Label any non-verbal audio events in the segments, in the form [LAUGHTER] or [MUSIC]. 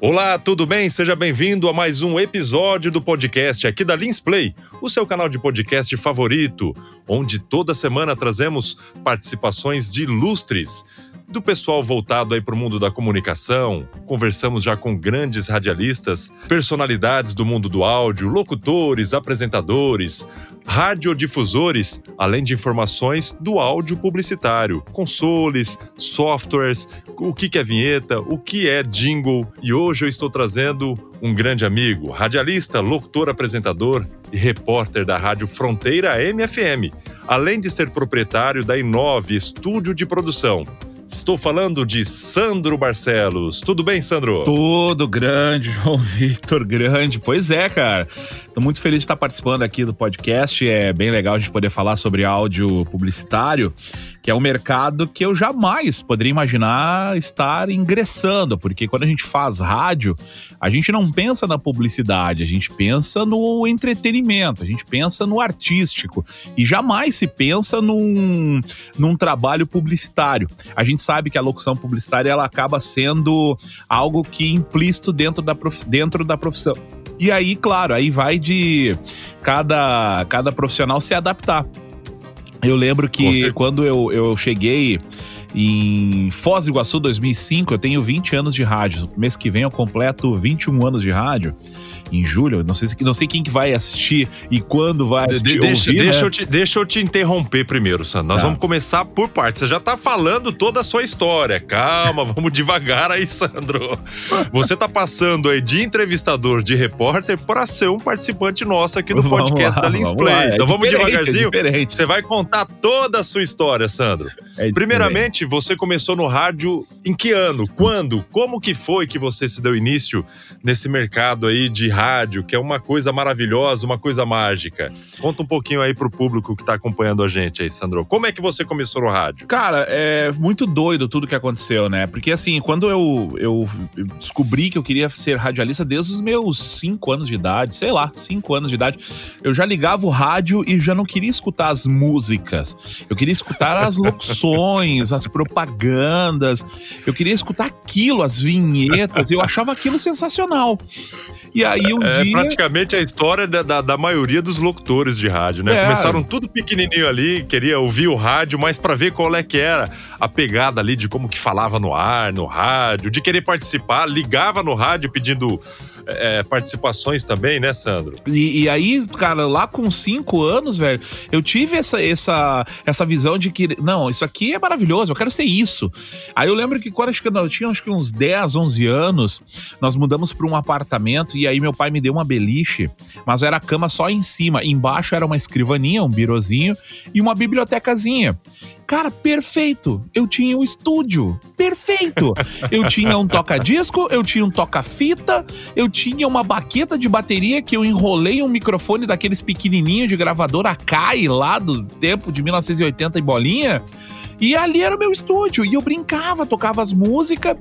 Olá, tudo bem? Seja bem-vindo a mais um episódio do podcast aqui da Lins Play, o seu canal de podcast favorito, onde toda semana trazemos participações de ilustres do pessoal voltado aí para o mundo da comunicação. Conversamos já com grandes radialistas, personalidades do mundo do áudio, locutores, apresentadores, radiodifusores, além de informações do áudio publicitário, consoles, softwares, o que é vinheta, o que é jingle. E hoje eu estou trazendo um grande amigo, radialista, locutor, apresentador e repórter da Rádio Fronteira MFM, além de ser proprietário da Inove Estúdio de Produção. Estou falando de Sandro Barcelos. Tudo bem, Sandro? Tudo grande, [LAUGHS] João Victor, grande. Pois é, cara. Estou muito feliz de estar participando aqui do podcast. É bem legal a gente poder falar sobre áudio publicitário, que é um mercado que eu jamais poderia imaginar estar ingressando, porque quando a gente faz rádio, a gente não pensa na publicidade, a gente pensa no entretenimento, a gente pensa no artístico e jamais se pensa num, num trabalho publicitário. A gente sabe que a locução publicitária ela acaba sendo algo que implícito dentro da, prof, dentro da profissão. E aí, claro, aí vai de cada, cada profissional se adaptar. Eu lembro que quando eu, eu cheguei em Foz do Iguaçu 2005, eu tenho 20 anos de rádio. Mês que vem eu completo 21 anos de rádio em julho. Não sei, não sei quem que vai assistir e quando vai assistir. De, deixa, ouvir, deixa, né? eu te, deixa eu te interromper primeiro, Sandro. Nós tá. vamos começar por partes. Você já tá falando toda a sua história. Calma, [LAUGHS] vamos devagar aí, Sandro. Você tá passando aí de entrevistador, de repórter, para ser um participante nosso aqui no vamos podcast lá, da Lins Play. É então vamos é devagarzinho. É você vai contar toda a sua história, Sandro. É Primeiramente, você começou no rádio em que ano? Quando? Como que foi que você se deu início nesse mercado aí de rádio, que é uma coisa maravilhosa, uma coisa mágica. Conta um pouquinho aí pro público que tá acompanhando a gente aí, Sandro. Como é que você começou no rádio? Cara, é muito doido tudo que aconteceu, né? Porque assim, quando eu, eu descobri que eu queria ser radialista desde os meus cinco anos de idade, sei lá, cinco anos de idade, eu já ligava o rádio e já não queria escutar as músicas. Eu queria escutar as locuções, as propagandas. Eu queria escutar aquilo, as vinhetas. Eu achava aquilo sensacional. E aí um é dia. praticamente a história da, da, da, maioria dos locutores de rádio, né? É. Começaram tudo pequenininho ali, queria ouvir o rádio, mas para ver qual é que era a pegada ali de como que falava no ar, no rádio, de querer participar, ligava no rádio pedindo é, participações também, né, Sandro? E, e, aí, cara, lá com cinco anos, velho, eu tive essa, essa, essa visão de que, não, isso aqui é maravilhoso, eu quero ser isso. Aí eu lembro que quando acho que eu tinha acho que uns 10, 11 anos, nós mudamos para um apartamento e aí meu pai me deu uma beliche, mas era a cama só em cima. Embaixo era uma escrivaninha, um birozinho e uma bibliotecazinha. Cara, perfeito. Eu tinha um estúdio. Perfeito. Eu tinha um toca-disco, eu tinha um toca-fita, eu tinha uma baqueta de bateria que eu enrolei um microfone daqueles pequenininho de gravador Akai lá do tempo de 1980 em bolinha. E ali era o meu estúdio. E eu brincava, tocava as músicas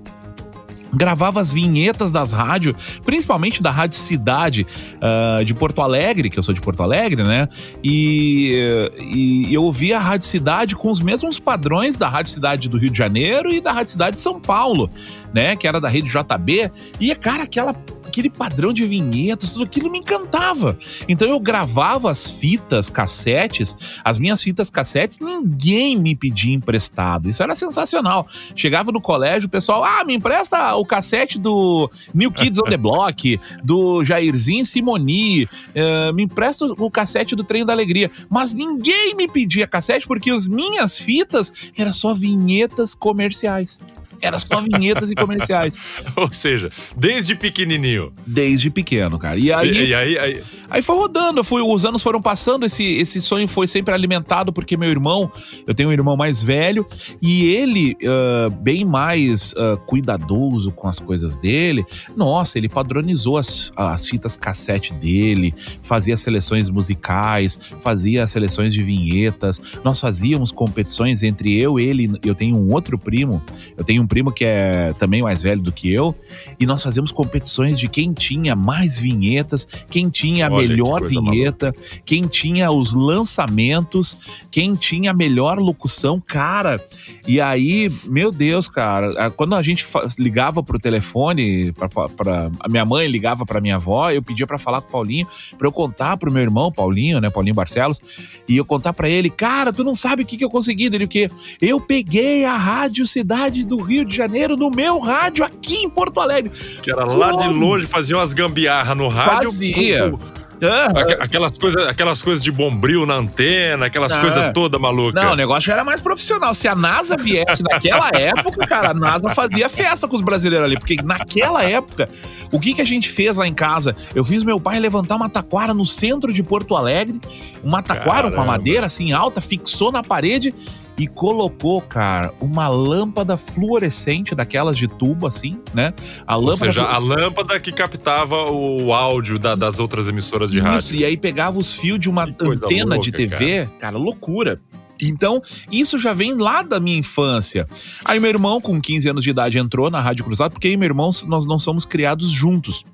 gravava as vinhetas das rádios, principalmente da Rádio Cidade uh, de Porto Alegre, que eu sou de Porto Alegre, né? E, e eu ouvia a Rádio Cidade com os mesmos padrões da Rádio Cidade do Rio de Janeiro e da Rádio Cidade de São Paulo, né? Que era da rede JB. E, cara, aquela aquele padrão de vinhetas, tudo aquilo me encantava. Então eu gravava as fitas, cassetes, as minhas fitas cassetes, ninguém me pedia emprestado. Isso era sensacional. Chegava no colégio, o pessoal, ah, me empresta o cassete do New Kids on the Block, do Jairzinho Simoni, uh, me empresta o cassete do Trem da Alegria. Mas ninguém me pedia cassete porque as minhas fitas eram só vinhetas comerciais. Era só vinhetas e comerciais. [LAUGHS] Ou seja, desde pequenininho. Desde pequeno, cara. E aí. E, e aí, aí, aí, foi rodando, foi, os anos foram passando, esse, esse sonho foi sempre alimentado, porque meu irmão, eu tenho um irmão mais velho, e ele, uh, bem mais uh, cuidadoso com as coisas dele, nossa, ele padronizou as, as fitas cassete dele, fazia seleções musicais, fazia seleções de vinhetas. Nós fazíamos competições entre eu, ele, eu tenho um outro primo, eu tenho um primo que é também mais velho do que eu, e nós fazíamos competições de quem tinha mais vinhetas, quem tinha a Olha, melhor vinheta, quem tinha os lançamentos, quem tinha a melhor locução, cara. E aí, meu Deus, cara, quando a gente ligava pro telefone, pra, pra- a minha mãe ligava pra minha avó, eu pedia pra falar com o Paulinho, pra eu contar pro meu irmão, Paulinho, né, Paulinho Barcelos, e eu contar pra ele, cara, tu não sabe o que, que eu consegui dele, o quê? Eu peguei a Rádio Cidade do Rio de Janeiro no meu rádio aqui em Porto Alegre. Que era lá de Como? longe, fazia umas gambiarra no rádio. Fazia. com- com- Aqu- Aquelas coisas aquelas coisas de bombril na antena, aquelas Ah. coisas toda maluca. Não, o negócio era mais profissional. Se a NASA viesse naquela [LAUGHS] época, cara, a NASA fazia festa com os brasileiros ali. Porque naquela época, o que, que a gente fez lá em casa? Eu fiz meu pai levantar uma taquara no centro de Porto Alegre. Uma taquara, uma Caramba. madeira assim alta, fixou na parede e colocou, cara, uma lâmpada fluorescente daquelas de tubo, assim, né? A Ou lâmpada. seja, a lâmpada que captava o áudio da- das outras emissoras de Isso, rádio. e aí pegava os fios de uma antena de louca, TV, cara. loucura. Então, isso já vem lá da minha infância. Aí meu irmão, com 15 anos de idade, entrou na Rádio Cruzado, porque eu e meu irmão, nós não somos criados juntos.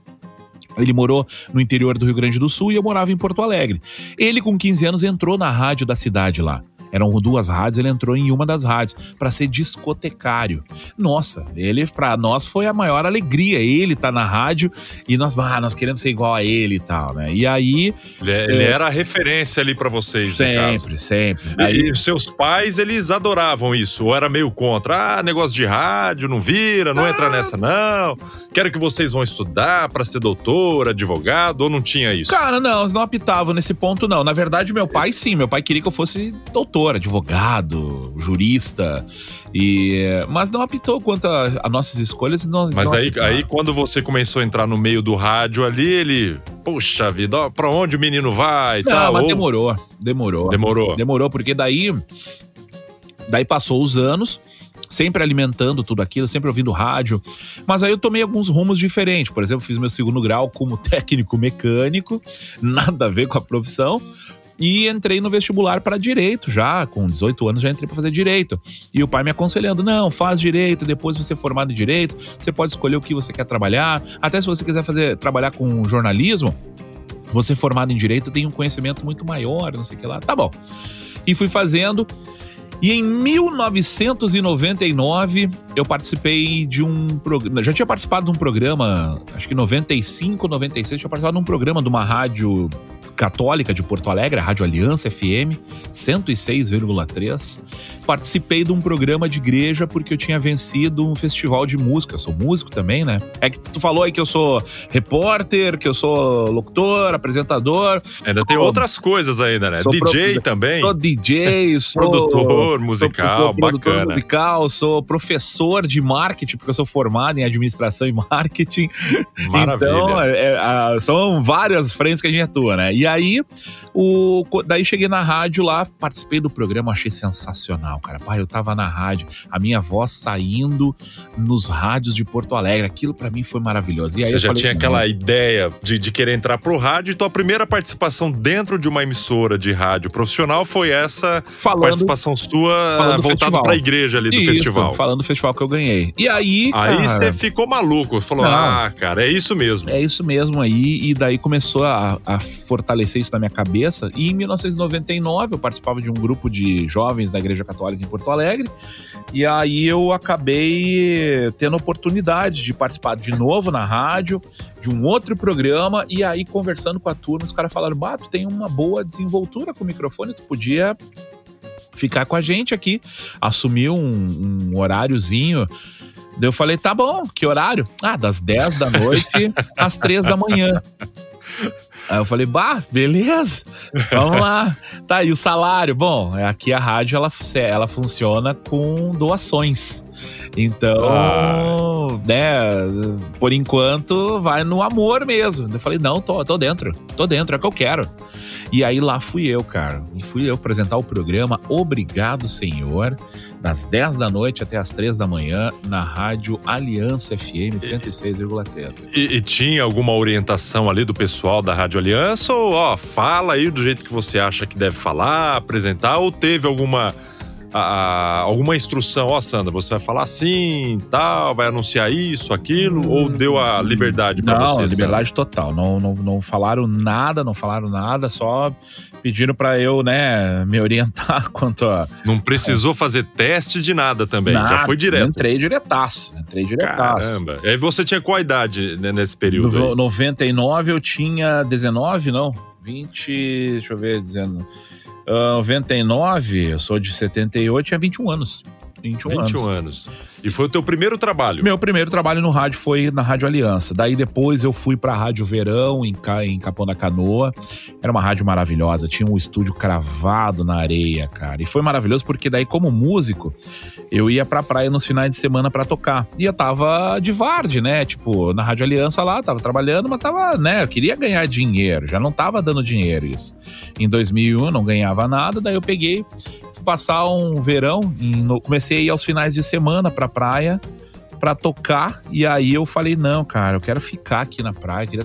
Ele morou no interior do Rio Grande do Sul e eu morava em Porto Alegre. Ele, com 15 anos, entrou na rádio da cidade lá. Eram duas rádios, ele entrou em uma das rádios para ser discotecário. Nossa, ele para nós foi a maior alegria. Ele tá na rádio e nós, ah, nós queremos ser igual a ele e tal, né? E aí, Ele, ele era a referência ali pra vocês, sempre, sempre. E, Aí, e seus pais, eles adoravam isso? Ou era meio contra? Ah, negócio de rádio, não vira, não Ah. entra nessa, não. Quero que vocês vão estudar pra ser doutor, advogado, ou não tinha isso? Cara, não, eles não optavam nesse ponto, não. Na verdade, meu pai, sim. Meu pai queria que eu fosse doutor, advogado, jurista. E, mas não optou quanto a, nossas escolhas. Não, Mas não aí, aí, quando você começou a entrar no meio do rádio ali, ele. Puxa vida, ó, pra onde o menino vai e Não, tal? mas Ou- demorou. Demorou. Demorou. Demorou, porque daí. Daí passou os anos, sempre alimentando tudo aquilo, sempre ouvindo rádio. Mas aí eu tomei alguns rumos diferentes. Por exemplo, fiz meu segundo grau como [LAUGHS] técnico mecânico, nada a ver com a profissão. E entrei no vestibular para direito já, com 18 anos já entrei para fazer direito. E o pai me aconselhando: não, faz direito, depois você formado em direito, você pode escolher o que você quer trabalhar. Até se você quiser fazer trabalhar com jornalismo, você formado em direito tem um conhecimento muito maior, não sei o que lá. Tá bom. E fui fazendo. E em 1999 eu participei de um programa. Já tinha participado de um programa, acho que 95, 96, tinha participado de um programa de uma rádio católica de Porto Alegre, a Rádio Aliança FM, 106,3. Participei de um programa de igreja porque eu tinha vencido um festival de música. Eu sou músico também, né? É que tu falou aí que eu sou repórter, que eu sou locutor, apresentador, Ainda tem outras coisas ainda, né? sou DJ pro- também. sou DJ, [LAUGHS] sou Produtor musical, sou produtor bacana. musical, sou professor de marketing, porque eu sou formado em administração e marketing. Maravilha. Então, é- é, são várias frentes que a gente atua, né? E aí, o, daí cheguei na rádio lá, participei do programa, achei sensacional, cara. Pai, eu tava na rádio, a minha voz saindo nos rádios de Porto Alegre. Aquilo pra mim foi maravilhoso. E aí Você já falei, tinha "Não, aquela ideia de, de querer entrar pro rádio e tua primeira participação dentro de uma emissora de rádio profissional foi essa falando participação sua voltada pra igreja ali do Isso, festival. falando do festival que eu ganhei. E aí, Aí cara, você ficou maluco, falou: Não. ah, cara, é isso mesmo. É isso mesmo aí, e daí começou a, a fortalecer isso na minha cabeça. E em 1999 eu participava de um grupo de jovens da Igreja Católica em Porto Alegre, e aí eu acabei tendo a oportunidade de participar de novo na rádio, de um outro programa, e aí conversando com a turma, os caras falaram: Bah, tu tem uma boa desenvoltura com o microfone, tu podia ficar com a gente aqui, assumir um, um horáriozinho. Daí eu falei, tá bom, que horário? Ah, das 10 da noite às 3 da manhã. [LAUGHS] Aí eu falei, bah, beleza, vamos lá. [LAUGHS] Tá, e o salário? Bom, aqui a rádio, ela, ela funciona com doações. Então, né, por enquanto, vai no amor mesmo. Eu falei, não, tô, tô dentro, tô dentro, é o que eu quero. E aí lá fui eu, cara. E fui eu apresentar o programa Obrigado, Senhor, das 10 da noite até as 3 da manhã, na rádio Aliança FM 106,3. E, e tinha alguma orientação ali do pessoal da Rádio Aliança? Ou, ó, fala aí do jeito que você acha que deve falar, apresentar? Ou teve alguma a- alguma instrução? Ó, Sandra, você vai falar assim, tal, vai anunciar isso, aquilo? ou deu a liberdade pra Não, você? Sandra? liberdade total. Não, não, não falaram nada, não falaram nada, só pediram pra eu, né, me orientar [LAUGHS] quanto a. Não precisou fazer teste de nada também, já nada. foi direto. Entrei diretaço. Entrei diretaço. Caramba. E aí você tinha qual idade né, nesse período No aí? 99 eu tinha 19, não? 20, deixa eu ver, dizendo. Ah, 99, eu sou de 78, tinha 21 anos. 21, 21 anos. anos. E foi o teu primeiro trabalho. Meu primeiro trabalho no rádio foi na Rádio Aliança. Daí depois eu fui pra Rádio Verão, em, Ca... em Capão da Canoa. Era uma rádio maravilhosa, tinha um estúdio cravado na areia, cara. E foi maravilhoso porque daí, como músico, eu ia pra praia nos finais de semana pra tocar. E eu tava de varde, né? Tipo, na Rádio Aliança lá, tava trabalhando, mas tava, né? Eu queria ganhar dinheiro, já não tava dando dinheiro isso. Em 2001 eu não ganhava nada, daí eu peguei, fui passar um verão, no- comecei a ir aos finais de semana pra praia pra tocar e aí eu falei não, cara, eu quero ficar aqui na praia, queria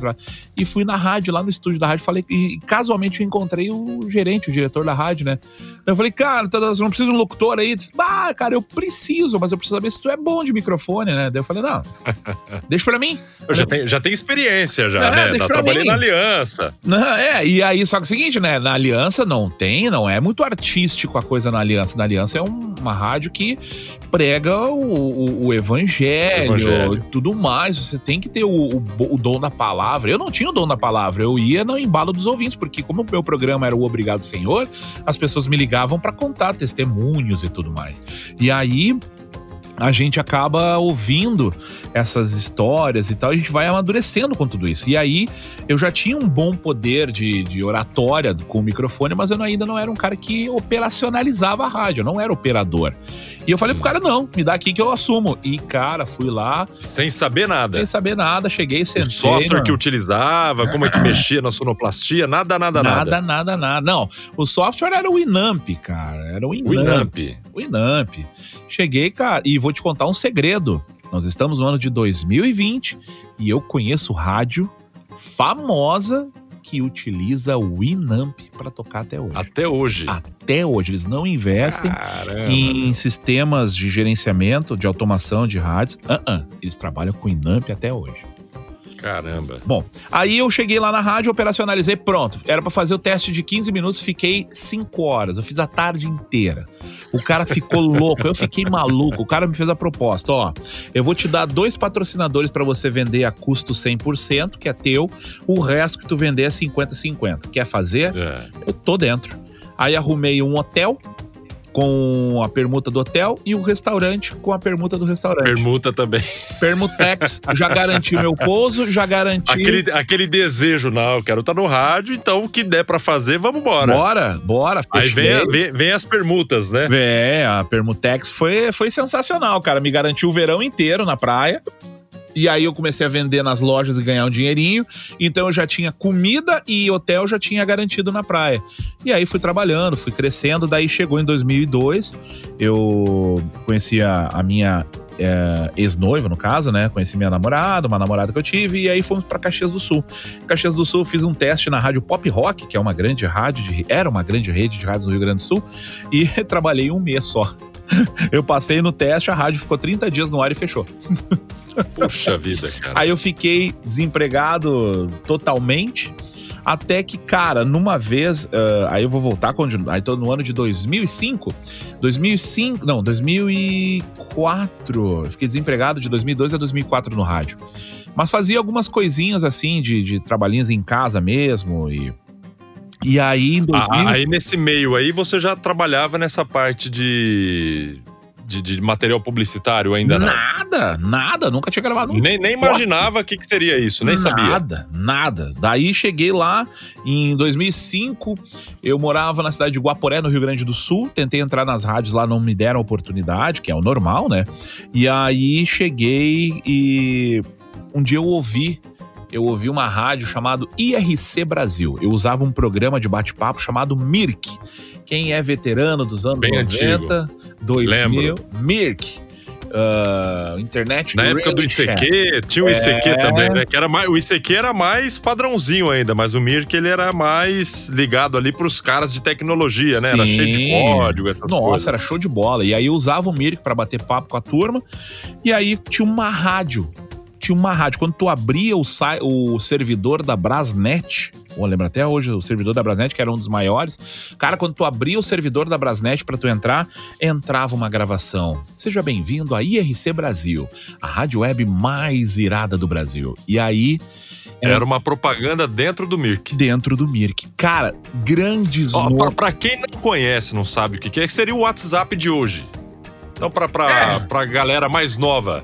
e fui na rádio lá no estúdio da rádio, falei e casualmente eu encontrei o gerente, o diretor da rádio, né? Eu falei, cara, tá- você não precisa de um locutor aí? Disse, Ah, cara, eu preciso, mas eu preciso saber se tu é bom de microfone, né? Daí eu falei, não, [LAUGHS] deixa pra mim. Eu já tem, já tem experiência já, É, né? Já trabalhei mim. na Aliança. Não, é, e aí, só que é o seguinte, né? Na Aliança não tem, não é muito artístico a coisa na Aliança. Na Aliança é um- uma rádio que prega o, o- o evangelho, Evangelho. e tudo mais. Você tem que ter o, o, o dom da palavra. Eu não tinha o dom da palavra, eu ia no embalo dos ouvintes, porque como o meu programa era o Obrigado Senhor, as pessoas me ligavam pra contar testemunhos e tudo mais. E aí a gente acaba ouvindo essas histórias e tal, e a gente vai amadurecendo com tudo isso. E aí, eu já tinha um bom poder de, de oratória com o microfone, mas eu ainda não era um cara que operacionalizava a rádio, eu não era operador. E eu falei pro cara, não, me dá aqui que eu assumo. E, cara, fui lá, Sem saber nada. sem saber nada, cheguei, O sentei. software mano. que utilizava, como é que mexia na sonoplastia, nada, nada, nada. Nada, nada, nada. Não, o software era o Winamp, cara. Era o Winamp. Winamp. O Inamp. Cheguei, cara, e vou te contar um segredo. Nós estamos no ano de 2020 e eu conheço rádio famosa que utiliza o Winamp para tocar até hoje. Até hoje. Até hoje. Eles não investem Caramba. em sistemas de gerenciamento, de automação de rádios. Ah, ah. Eles trabalham com Inamp até hoje. Caramba. Bom, aí eu cheguei lá na rádio, operacionalizei, pronto. Era pra fazer o teste de 15 minutos, fiquei 5 horas. Eu fiz a tarde inteira. O cara ficou [LAUGHS] louco, eu fiquei maluco. O cara me fez a proposta, ó, eu vou te dar dois patrocinadores pra você vender a custo 100%, que é teu, o resto que tu vender é 50-50. Quer fazer? É. Eu tô dentro. Aí arrumei um hotel com a permuta do hotel e o restaurante com a permuta do restaurante. Permuta também. Permutex, já garanti meu pouso, já garanti. Aquele, aquele desejo, não, eu quero estar no rádio, então o que der pra fazer, vamos embora. Bora, bora. Aí vem, vem, vem as permutas, né? É, a Permutex foi, foi sensacional, cara. Me garantiu o verão inteiro na praia. E aí eu comecei a vender nas lojas e ganhar um dinheirinho. Então eu já tinha comida e hotel já tinha garantido na praia. E aí fui trabalhando, fui crescendo. Daí chegou em 2002, eu conheci a, a minha é, ex-noiva, no caso, né? Conheci minha namorada, uma namorada que eu tive. E aí fomos pra Caxias do Sul. Caxias do Sul fiz um teste na rádio Pop Rock, que é uma grande rádio, de, era uma grande rede de rádios no Rio Grande do Sul. E [LAUGHS] trabalhei um mês só. Eu passei no teste, a rádio ficou 30 dias no ar e fechou. [LAUGHS] Puxa vida, cara. Aí eu fiquei desempregado totalmente. Até que, cara, numa vez, ah, aí eu vou voltar, quando, aí tô no ano de 2005. 2005, não, 2004. Eu fiquei desempregado de 2002 a 2004 no rádio. Mas fazia algumas coisinhas assim, de, de trabalhinhos em casa mesmo. E, e aí, em 2000. Ah, aí nesse meio aí você já trabalhava nessa parte de, de, de material publicitário ainda não? Nada, nada, nunca tinha gravado um Nem, nem imaginava o que, que seria isso, nem sabia. Nada, nada. Daí cheguei lá em 2005, eu morava na cidade de Guaporé, no Rio Grande do Sul, tentei entrar nas rádios lá, não me deram oportunidade, que é o normal, né? E aí cheguei e um dia eu ouvi eu ouvi uma rádio chamado IRC Brasil. Eu usava um programa de bate-papo chamado Mirk. Quem é veterano dos anos Bem 90, 2000, Lembro. Mirk. uh, internet. Na época do ICQ, tinha o ICQ é... também, né? Que era mais, o ICQ era mais padrãozinho ainda, mas o Mirk ele era mais ligado ali pros caras de tecnologia, né? Sim. Era cheio de código, essas Nossa, coisas. era show de bola. E aí eu usava o Mirk para bater papo com a turma. E aí tinha uma rádio. Tinha uma rádio. Quando tu abria o, o servidor da Brasnet, Pô, lembra até hoje o servidor da Brasnet, que era um dos maiores. Cara, quando tu abria o servidor da Brasnet para tu entrar, entrava uma gravação. Seja bem-vindo à IRC Brasil, a rádio web mais irada do Brasil. E aí. Era, uma propaganda dentro do Mirk. Dentro do Mirk. Cara, grandes. Ó, pra, pra, quem não conhece, não sabe o que é, seria o WhatsApp de hoje. Então, pra, pra, é. pra galera mais nova,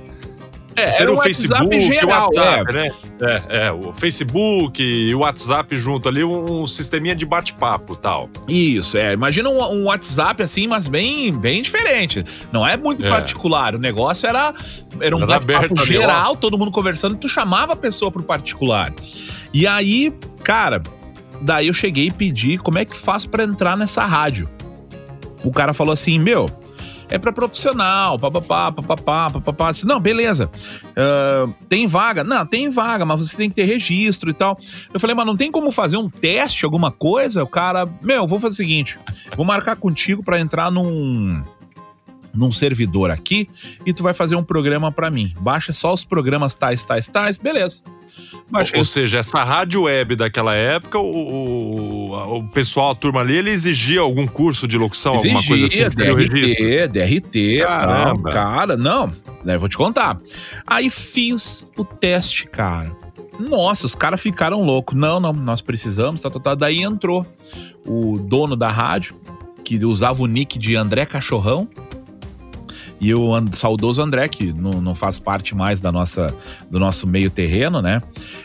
é, Seria o Facebook, geral, o WhatsApp, é. né? É, é, o Facebook e o WhatsApp junto ali, um, um sisteminha de bate-papo tal. Isso, é. Imagina um, um, WhatsApp assim, mas bem, bem diferente. Não é muito é. particular. O negócio era, era um bate-papo geral, todo mundo conversando, tu chamava a pessoa pro particular. E aí, cara, daí eu cheguei e pedi como é que faz para entrar nessa rádio. O cara falou assim, meu, é para profissional, papapá, papapá, papapá. Não, beleza. Uh, tem vaga? Não, tem vaga, mas você tem que ter registro e tal. Eu falei, mas não tem como fazer um teste, alguma coisa? O cara, meu, vou fazer o seguinte: vou marcar contigo para entrar num num servidor aqui e tu vai fazer um programa para mim. Baixa só os programas tais, tais, tais, beleza. Ou, seja, essa rádio web daquela época, o, o, o, pessoal, a turma ali, ele exigia algum curso de locução, exigia, alguma coisa assim? DRT, DRT, Caramba. Cara, não. Eu vou te contar. Aí fiz o teste, cara. Nossa, os caras ficaram loucos. Não, não, nós precisamos, tá, tá, tá. Daí entrou o dono da rádio, que usava o nick de André Cachorrão, e o And, saudoso André, que não, não faz parte mais da nossa, do nosso meio terreno, né?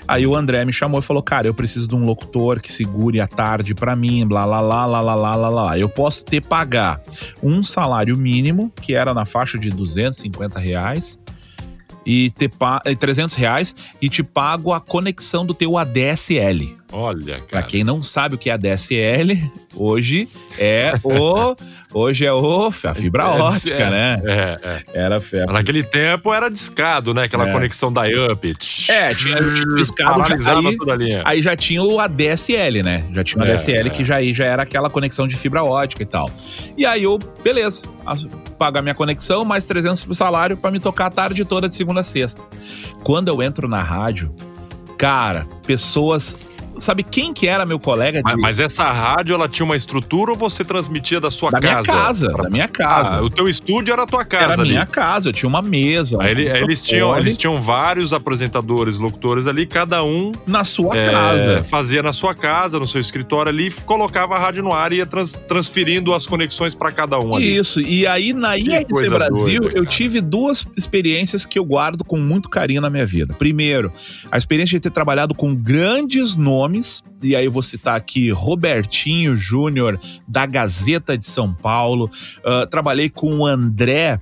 Aí o André me chamou e falou: Cara, eu preciso de um locutor que segure a tarde para mim, blá, blá, blá, blá, blá, blá, blá. Eu posso ter pagar um salário mínimo, que era na faixa de 250 reais e te pa 300 reais e te pago a conexão do teu ADSL. Olha, cara. Pra quem não sabe o que é ADSL, hoje é o [LAUGHS] Hoje é o, a fibra é, ótica, é, né? É, é. Era ferro. Naquele tempo era discado, né? Aquela é. conexão da UP. É, tinha, tinha discado. Já, aí, toda a linha. aí já tinha o ADSL, né? Já tinha o ADSL é, que já, já era aquela conexão de fibra ótica e tal. E aí eu, beleza, pagar minha conexão, mais 300 pro salário para me tocar a tarde toda de segunda a sexta. Quando eu entro na rádio, cara, pessoas sabe quem que era meu colega? De... Mas, mas, essa rádio, ela tinha uma estrutura ou você transmitia da sua da casa? Da minha casa, pra... da minha casa. Ah, o teu estúdio era a tua casa Era a minha casa, eu tinha uma mesa. Ele, eles, tinham, eles tinham vários apresentadores, locutores ali, cada um... Na sua é, casa. Fazia na sua casa, no seu escritório ali, colocava a rádio no ar e ia trans, transferindo as conexões para cada um ali. Isso, e aí na IRC Brasil, doida, eu tive duas experiências que eu guardo com muito carinho na minha vida. Primeiro, a experiência de ter trabalhado com grandes nomes, e aí eu vou citar aqui Robertinho Júnior, da Gazeta de São Paulo. Uh, trabalhei com o André.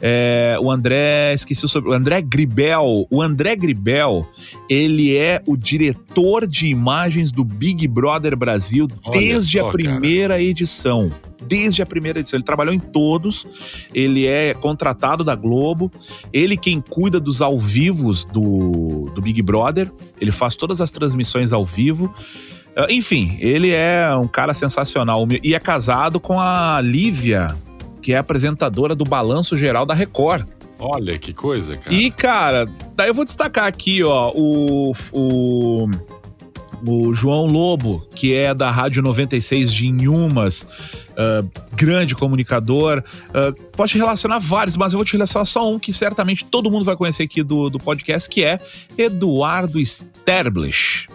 É, o André, esqueci o sobre, o André Gribel. O André Gribel, ele é o diretor de imagens do Big Brother Brasil Olha desde só, a primeira cara. edição desde a primeira edição. Ele trabalhou em todos, ele é contratado da Globo, ele quem cuida dos ao vivos do, do Big Brother, ele faz todas as transmissões ao vivo. Ah, enfim, ele é um cara sensacional e é casado com a Lívia, que é apresentadora do Balanço Geral da Record. Olha que coisa, cara. E, cara, daí eu vou destacar aqui, ó, o, o o João Lobo, que é da Rádio 96 de Inhumas, uh, grande comunicador. Uh, posso te relacionar vários, mas eu vou te relacionar só um que certamente todo mundo vai conhecer aqui do, do podcast, que é Eduardo Sterblish.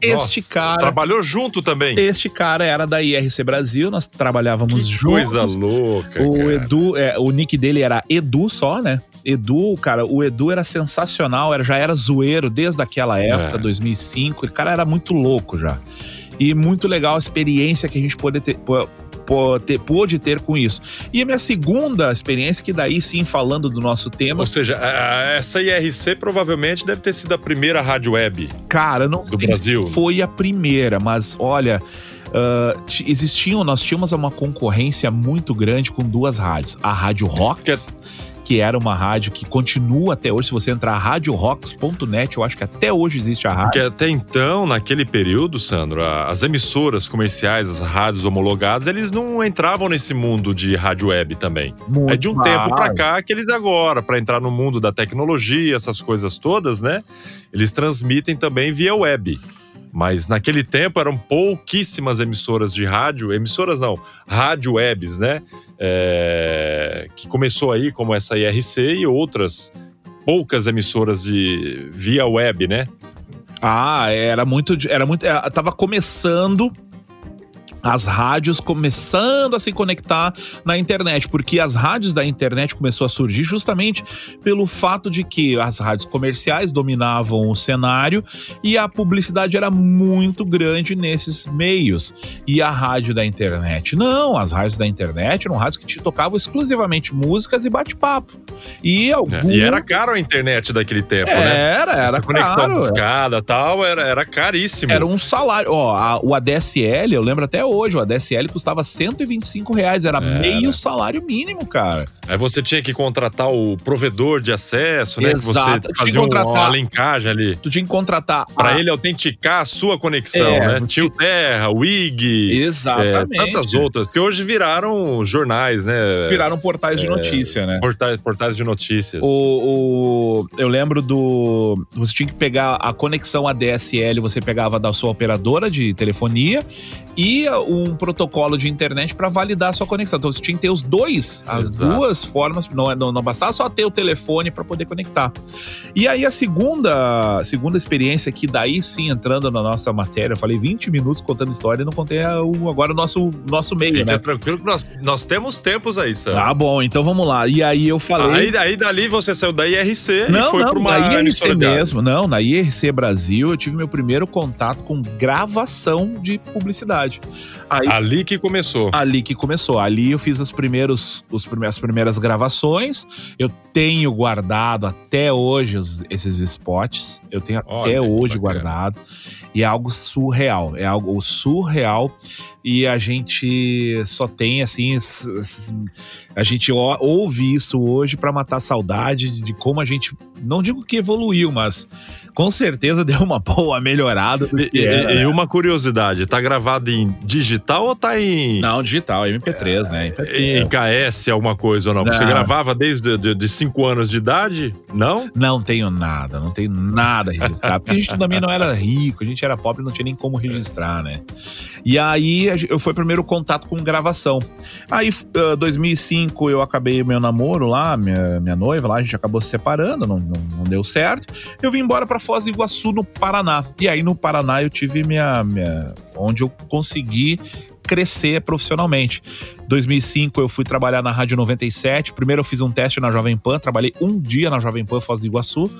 Este Nossa, cara. Trabalhou junto também. Este cara era da IRC Brasil, nós trabalhávamos que juntos. Coisa louca. O cara. Edu, é, o nick dele era Edu só, né? Edu, cara, o Edu era sensacional, era, já era zoeiro desde aquela época, é. 2005. O cara era muito louco já. E muito legal a experiência que a gente pôde ter, pôde, ter com isso. E a minha segunda experiência, que daí sim, falando do nosso tema. Ou seja, essa IRC provavelmente deve ter sido a primeira rádio web. Cara, não do Brasil. foi a primeira, mas olha. Uh, existiam, nós tínhamos uma concorrência muito grande com duas rádios. A Rádio Rocks, que era uma rádio que continua até hoje. Se você entrar radiorocks.net, eu acho que até hoje existe a rádio. Porque até então, naquele período, Sandro, as emissoras comerciais, as rádios homologadas, eles não entravam nesse mundo de rádio web também. Muito é de um tempo pra cá que eles agora, para entrar no mundo da tecnologia, essas coisas todas, né? Eles transmitem também via web. Mas naquele tempo eram pouquíssimas emissoras de rádio, emissoras não, rádio webs, né? É, que começou aí como essa IRC e outras poucas emissoras de via web, né? Ah, era muito, era muito, é, tava começando as rádios começando a se conectar na internet, porque as rádios da internet começou a surgir justamente pelo fato de que as rádios comerciais dominavam o cenário e a publicidade era muito grande nesses meios. E a rádio da internet, não, as rádios da internet eram rádios que te tocavam exclusivamente músicas e bate-papo. E, algum... é, e era caro a internet daquele tempo, era, né? Era, era conexão caro. buscada tal, era, era caríssimo. Era um salário. Ó, a, o ADSL, eu lembro até hoje, o ADSL custava 125 reais, era, era, meio salário mínimo, cara. Aí você tinha que contratar o provedor de acesso, né? Exato. Que você fazia contratar, uma linkagem ali. Tu tinha que contratar. Pra a... ele autenticar a sua conexão, é, né? Tinha o Terra, o IG. Exatamente. É, tantas outras, que hoje viraram jornais, né? Viraram portais de é, notícia, né? Portais, portais de notícias. O, o, eu lembro do. Você tinha que pegar a conexão ADSL, você pegava da sua operadora de telefonia e um protocolo de internet para validar a sua conexão. Então você tinha que ter os dois, as Exato. duas formas, não, não, não bastava só ter o telefone para poder conectar. E aí a segunda, segunda experiência que daí sim entrando na nossa matéria, eu falei 20 minutos contando história e não contei o, agora o nosso, nosso meio, Fica né? tranquilo que nós, nós temos tempos aí, Sam. Ah, bom, então vamos lá. E aí eu falei... Aí, aí dali você saiu da IRC não, e foi para uma na IRC mesmo. Não, na IRC Brasil eu tive meu primeiro contato com gravação de publicidade. Aí, ali que começou. Ali que começou. Ali eu fiz as, primeiros, os primeiras, as primeiras gravações. Eu tenho guardado até hoje os, esses spots. Eu tenho Olha, até hoje guardado. E é algo surreal. É algo surreal. E a gente só tem, assim, a gente ouve isso hoje para matar a saudade de como a gente, não digo que evoluiu, mas com certeza deu uma boa melhorada. E, e, e, uma curiosidade, tá gravado em digital ou tá em. Não, digital, MP3, né? MP3. Em KS, alguma coisa ou não? não. Você gravava desde de, de cinco anos de idade? Não? Não tenho nada, não tenho nada registrado. Porque a gente também não era rico, a gente era pobre, não tinha nem como registrar, né? E aí eu foi o primeiro contato com gravação. Aí, uh, 2005, eu acabei meu namoro lá, minha, minha noiva lá, a gente acabou se separando, não, não, não deu certo. Eu vim embora para Foz do Iguaçu, no Paraná. E aí, no Paraná, eu tive minha. minha onde eu consegui crescer profissionalmente. 2005 eu fui trabalhar na Rádio 97. Primeiro eu fiz um teste na Jovem Pan, trabalhei um dia na Jovem Pan Foz do Iguaçu.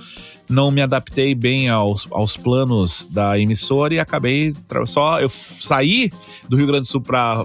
Não me adaptei bem aos, aos planos da emissora e acabei só eu saí do Rio Grande do Sul para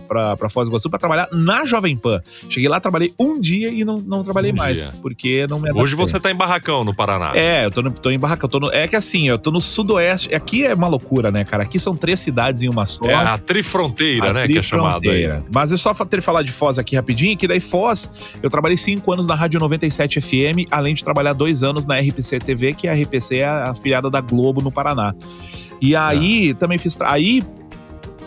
Foz do Iguaçu para trabalhar na Jovem Pan. Cheguei lá, trabalhei um dia e não, não trabalhei um mais, dia. porque não me adaptei. Hoje você tá em Barracão, no Paraná. É, eu tô, no, tô em Barracão. Tô no, é que assim, eu tô no sudoeste. Aqui é uma loucura, né, cara? Aqui são três cidades em uma só. É a trifronteira, a né, tri que é chamado aí. Mas eu só ter falar de Foz aqui rapidinho, que daí Foz, eu trabalhei cinco anos na Rádio 97 FM, além de trabalhar dois anos na RPC TV, que a RPC é a afiliada da Globo no Paraná. E aí, ah. também fiz. Aí,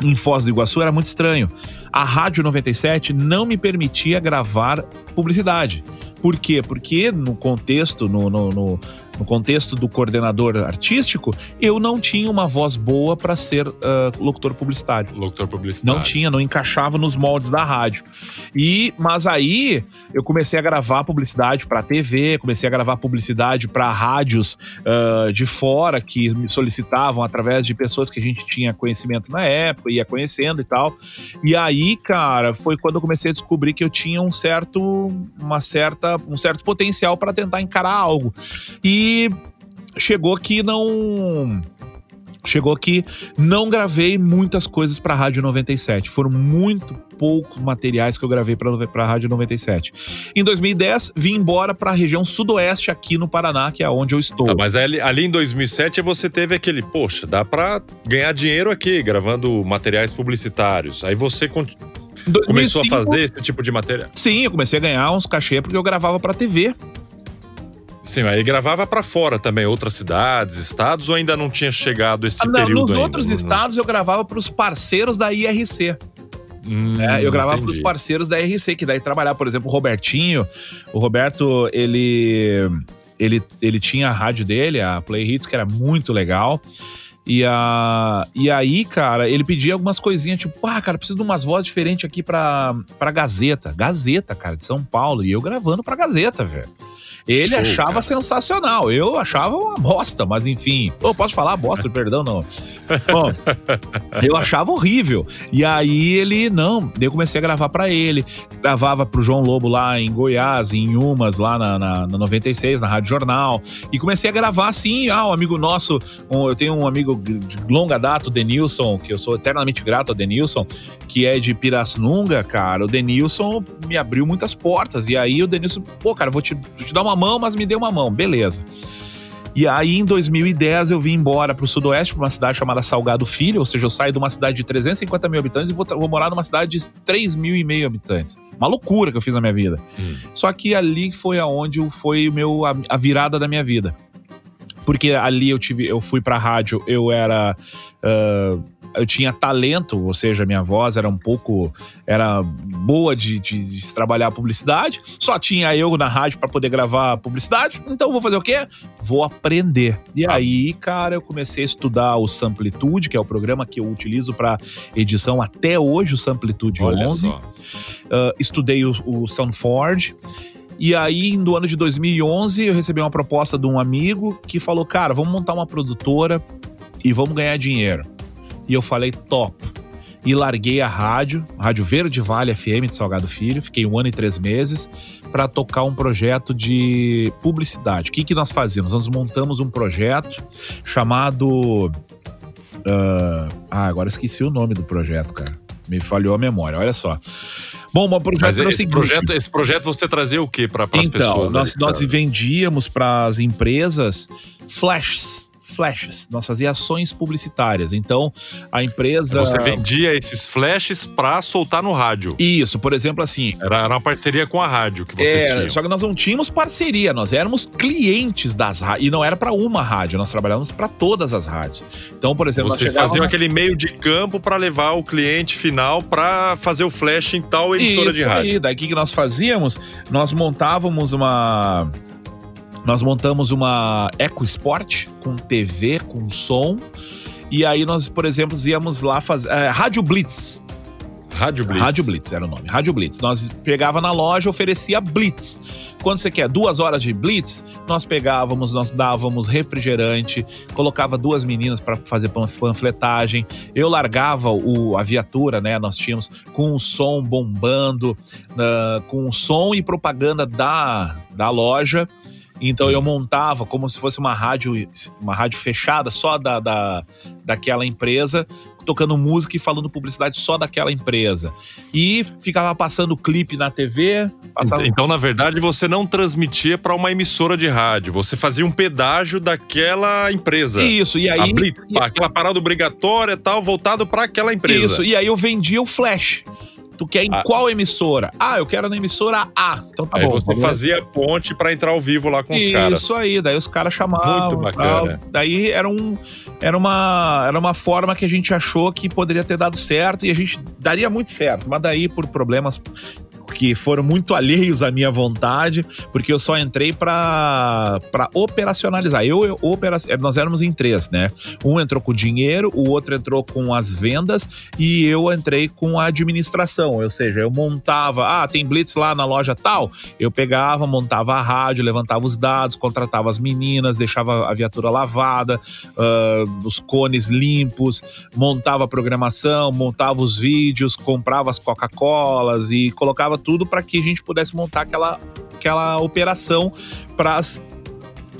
em Foz do Iguaçu, era muito estranho. A Rádio 97 não me permitia gravar publicidade. Por quê? Porque no contexto, no, no, no, no contexto do coordenador artístico, eu não tinha uma voz boa para ser uh, locutor publicitário. Locutor publicitário. Não tinha, não encaixava nos moldes da rádio. E mas aí eu comecei a gravar publicidade para TV, comecei a gravar publicidade para rádios uh, de fora que me solicitavam através de pessoas que a gente tinha conhecimento na época, ia conhecendo e tal. E aí, cara, foi quando eu comecei a descobrir que eu tinha um certo, uma certa, um certo potencial para tentar encarar algo. E chegou que não chegou que não gravei muitas coisas para Rádio 97. Foram muito poucos materiais que eu gravei para a Rádio 97. Em 2010, vim embora para a região sudoeste aqui no Paraná, que é onde eu estou. Tá, mas ali, ali, em 2007 você teve aquele, poxa, dá para ganhar dinheiro aqui gravando materiais publicitários. Aí você 2005, Começou a fazer esse tipo de matéria? Sim, eu comecei a ganhar uns cachê porque eu gravava pra TV. Sim, aí gravava para fora também, outras cidades, estados, ou ainda não tinha chegado esse ah, não, período Nos ainda, outros no, estados eu gravava para os parceiros da IRC. Hum, é, eu gravava para os parceiros da IRC, que daí trabalhar, por exemplo, o Robertinho. O Roberto, ele, ele, ele tinha a rádio dele, a Play Hits, que era muito legal. E, a, e aí, cara, ele pedia algumas coisinhas, tipo, ah, cara, preciso de umas vozes diferentes aqui pra, pra Gazeta. Gazeta, cara, de São Paulo. E eu gravando pra Gazeta, velho. Ele Show, achava cara. sensacional. Eu achava uma bosta, mas enfim. Oh, posso falar bosta, [LAUGHS] perdão, não. Bom, eu achava horrível. E aí ele, não, eu comecei a gravar para ele. Gravava pro João Lobo lá em Goiás, em Umas, lá na, na, na 96, na Rádio Jornal. E comecei a gravar assim. Ah, um amigo nosso, um, eu tenho um amigo de longa data, o Denilson, que eu sou eternamente grato ao Denilson, que é de Pirassununga, cara. O Denilson me abriu muitas portas. E aí o Denilson, pô, cara, vou te, vou te dar uma uma mão, mas me deu uma mão, beleza. E aí, em 2010, eu vim embora para o sudoeste, para uma cidade chamada Salgado Filho, ou seja, eu saio de uma cidade de 350 mil habitantes e vou, vou morar numa cidade de 3 mil e meio habitantes. Uma loucura que eu fiz na minha vida. Hum. Só que ali foi aonde foi o meu, a, a virada da minha vida porque ali eu tive, eu fui para rádio, eu era uh, eu tinha talento, ou seja, minha voz era um pouco era boa de, de, de trabalhar publicidade. Só tinha eu na rádio para poder gravar publicidade. Então vou fazer o quê? Vou aprender. E ah. aí, cara, eu comecei a estudar o Samplitude, que é o programa que eu utilizo para edição até hoje, o Samplitude Olha 11. Uh, estudei o, o Soundforge. E aí, no ano de 2011, eu recebi uma proposta de um amigo que falou: Cara, vamos montar uma produtora e vamos ganhar dinheiro. E eu falei, top. E larguei a rádio, Rádio Verde Vale FM de Salgado Filho. Fiquei um ano e três meses para tocar um projeto de publicidade. O que, que nós fazíamos? Nós montamos um projeto chamado. Uh, ah, agora esqueci o nome do projeto, cara. Me falhou a memória, olha só. Bom, o projeto Mas era esse seguinte. Projeto, esse projeto você trazia o que para as então, pessoas? Então, nós, nós vendíamos para as empresas flashes flashes, nós fazíamos ações publicitárias. Então, a empresa. Você vendia esses flashes para soltar no rádio. Isso, por exemplo, assim. Era, era uma parceria com a rádio que vocês é, tinham. Só que nós não tínhamos parceria, nós éramos clientes das rádios. E não era para uma rádio, nós trabalhávamos para todas as rádios. Então, por exemplo, vocês faziam aquele meio de campo para levar o cliente final para fazer o flash em tal emissora Isso de rádio. Aí, daí o que nós fazíamos? Nós montávamos uma nós montamos uma EcoSport com TV, com som. E aí nós, por exemplo, íamos lá fazer. É, Rádio Blitz. Rádio Blitz. Rádio Blitz era o nome. Rádio Blitz. Nós pegava na loja, oferecia Blitz. Quando você quer duas horas de Blitz, nós pegávamos, nós dávamos refrigerante, colocava duas meninas para fazer panfletagem. Eu largava o, a viatura, né? Nós tínhamos com o som bombando, uh, com o som e propaganda da, da loja. Então eu montava como se fosse uma rádio, uma rádio fechada só da, da, daquela empresa, tocando música e falando publicidade só daquela empresa. E ficava passando clipe na TV. Passava... Então, na verdade, você não transmitia para uma emissora de rádio, você fazia um pedágio daquela empresa. Isso, e aí. A Blitz, e... aquela parada obrigatória tal, voltado para aquela empresa. Isso, e aí eu vendia o flash. Tu quer em ah. qual emissora? Ah, eu quero na emissora A. Então tá aí bom. você fazia ponte para entrar ao vivo lá com os Isso caras. Isso aí, daí os caras chamavam. Muito bacana. Tal. Daí era, um, era, uma, era uma forma que a gente achou que poderia ter dado certo e a gente daria muito certo. Mas daí, por problemas que foram muito alheios à minha vontade, porque eu só entrei para operacionalizar. Eu, eu opera, nós éramos em três, né? Um entrou com dinheiro, o outro entrou com as vendas e eu entrei com a administração. Ou seja, eu montava, ah, tem blitz lá na loja tal, eu pegava, montava a rádio, levantava os dados, contratava as meninas, deixava a viatura lavada, uh, os cones limpos, montava a programação, montava os vídeos, comprava as Coca-Colas e colocava tudo para que a gente pudesse montar aquela, aquela operação para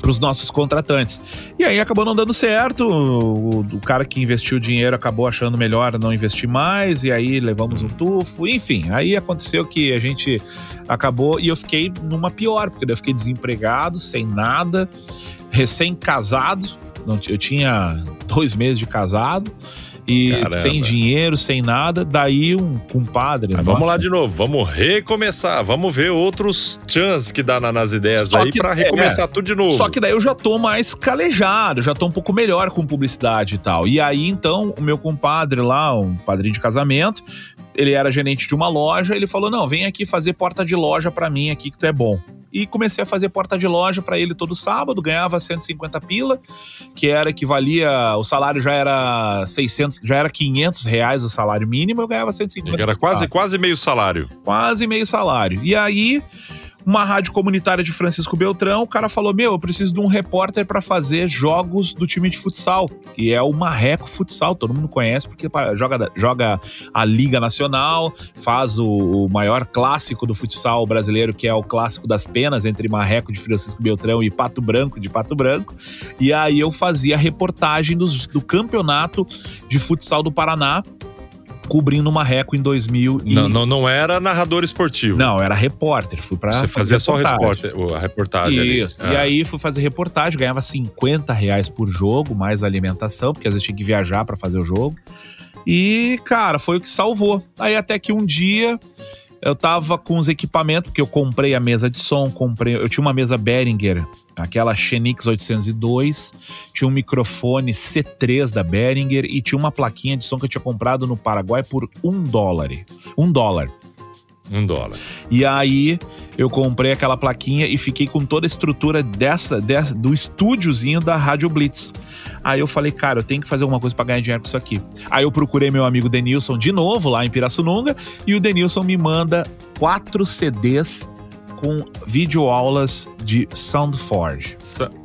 para os nossos contratantes. E aí acabou não dando certo. O, o, cara que investiu dinheiro acabou achando melhor não investir mais, e aí levamos um tufo. Enfim, aí aconteceu que a gente acabou e eu fiquei numa pior, porque eu fiquei desempregado, sem nada, recém-casado. Eu tinha dois meses de casado. E Caramba. sem dinheiro, sem nada. Daí um compadre. Mas vamos lá de novo, vamos recomeçar. Vamos ver outros chances que dá nas ideias Só aí para recomeçar é, tudo de novo. Só que daí eu já tô mais calejado, já tô um pouco melhor com publicidade e tal. E aí então o meu compadre lá, um padrinho de casamento, ele era gerente de uma loja, ele falou: "Não, vem aqui fazer porta de loja para mim aqui que tu é bom" e comecei a fazer porta de loja para ele todo sábado, ganhava 150 pila, que era que valia, o salário já era 600, já era 500 reais o salário mínimo, eu ganhava 150. Era quase, quase meio salário. Quase meio salário. E aí uma rádio comunitária de Francisco Beltrão, o cara falou: Meu, eu preciso de um repórter para fazer jogos do time de futsal, que é o Marreco Futsal, todo mundo conhece, porque joga, joga a Liga Nacional, faz o, o maior clássico do futsal brasileiro, que é o clássico das penas, entre Marreco de Francisco Beltrão e Pato Branco de Pato Branco. E aí eu fazia reportagem dos, do campeonato de futsal do Paraná cobrindo o Marreco em 2000. E... Não, não, não era narrador esportivo. Não, era repórter. Fui pra Você fazia só repórter, a reportagem. Isso. E ah. aí fui fazer reportagem, ganhava 50 reais por jogo, mais alimentação, porque às vezes tinha que viajar para fazer o jogo. E, cara, foi o que salvou. Aí até que um dia eu tava com os equipamentos, porque eu comprei a mesa de som, comprei. Eu tinha uma mesa Behringer, aquela Xenix 802, tinha um microfone C3 da Behringer e tinha uma plaquinha de som que eu tinha comprado no Paraguai por um dólar. Um dólar. Um dólar. E aí eu comprei aquela plaquinha e fiquei com toda a estrutura dessa, dessa do estúdiozinho da Rádio Blitz. Aí eu falei, cara, eu tenho que fazer alguma coisa para ganhar dinheiro com isso aqui. Aí eu procurei meu amigo Denilson de novo lá em Pirassununga e o Denilson me manda quatro CDs com videoaulas de Soundforge.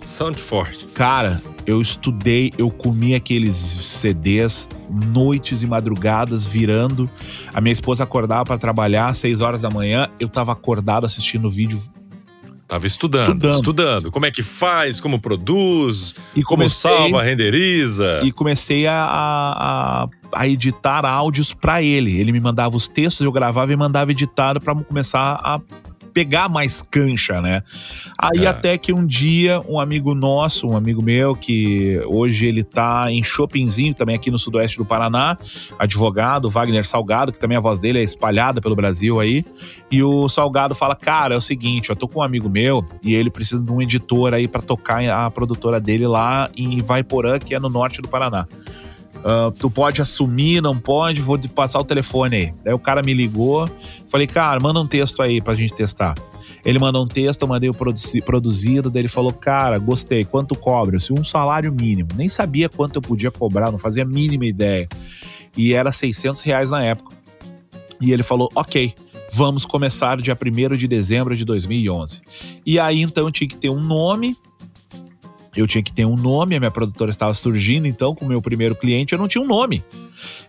Soundforge. Cara, eu estudei, eu comi aqueles CDs noites e madrugadas virando. A minha esposa acordava para trabalhar às 6 horas da manhã, eu tava acordado assistindo o vídeo Tava estudando, estudando, estudando, como é que faz, como produz, e como comecei, salva, renderiza. E comecei a, a, a editar áudios para ele. Ele me mandava os textos, eu gravava e mandava editado para começar a pegar mais cancha, né? Aí é. até que um dia um amigo nosso, um amigo meu, que hoje ele tá em Shoppingzinho, também aqui no sudoeste do Paraná, advogado, Wagner Salgado, que também a voz dele é espalhada pelo Brasil aí. E o Salgado fala: Cara, é o seguinte, eu tô com um amigo meu e ele precisa de um editor aí para tocar a produtora dele lá em Vaiporã, que é no norte do Paraná. Uh, tu pode assumir, não pode, vou passar o telefone aí. Daí o cara me ligou, falei, cara, manda um texto aí pra gente testar. Ele mandou um texto, eu mandei o produzi produzido, daí ele falou, cara, gostei, quanto cobra? Eu um salário mínimo. Nem sabia quanto eu podia cobrar, não fazia a mínima ideia. E era 600 reais na época. E ele falou, ok, vamos começar dia 1 de dezembro de 2011. E aí então tinha que ter um nome, eu tinha que ter um nome, a minha produtora estava surgindo, então, com o meu primeiro cliente, eu não tinha um nome.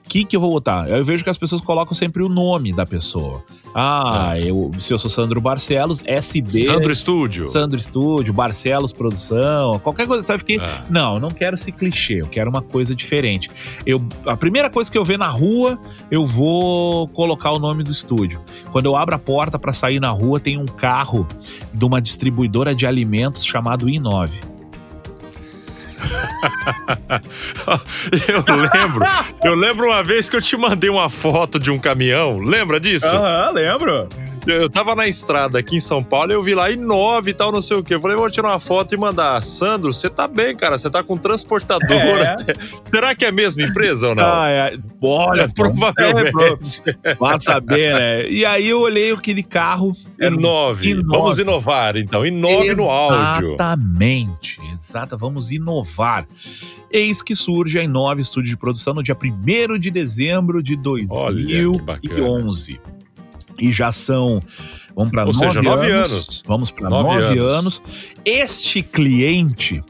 O que, que eu vou botar? Eu vejo que as pessoas colocam sempre o nome da pessoa. Ah, é. eu, se eu sou Sandro Barcelos, SB. Sandro Estúdio. Sandro Estúdio, Barcelos Produção, qualquer coisa. Sabe? Fiquei, é. Não, eu não quero esse clichê, eu quero uma coisa diferente. Eu, a primeira coisa que eu ver na rua, eu vou colocar o nome do estúdio. Quando eu abro a porta para sair na rua, tem um carro de uma distribuidora de alimentos chamado I9. [LAUGHS] eu lembro. Eu lembro uma vez que eu te mandei uma foto de um caminhão. Lembra disso? Aham, lembro. Eu tava na estrada aqui em São Paulo e eu vi lá nove e tal, não sei o quê. Eu falei, vou tirar uma foto e mandar. Sandro, você tá bem, cara. Você tá com transportadora. É. Será que é a mesma empresa ou não? Ah, é. Olha, é, [LAUGHS] provavelmente. É, Vai saber, né? E aí eu olhei aquele carro. Inove. Inove. Vamos inovar, então. Inove no áudio. Exatamente. Exata. Vamos inovar. Eis que surge a Inove Estúdio de Produção no dia 1 de dezembro de 2011 e já são vamos para nove, nove anos, anos. Vamos para nove, nove anos. anos. Este cliente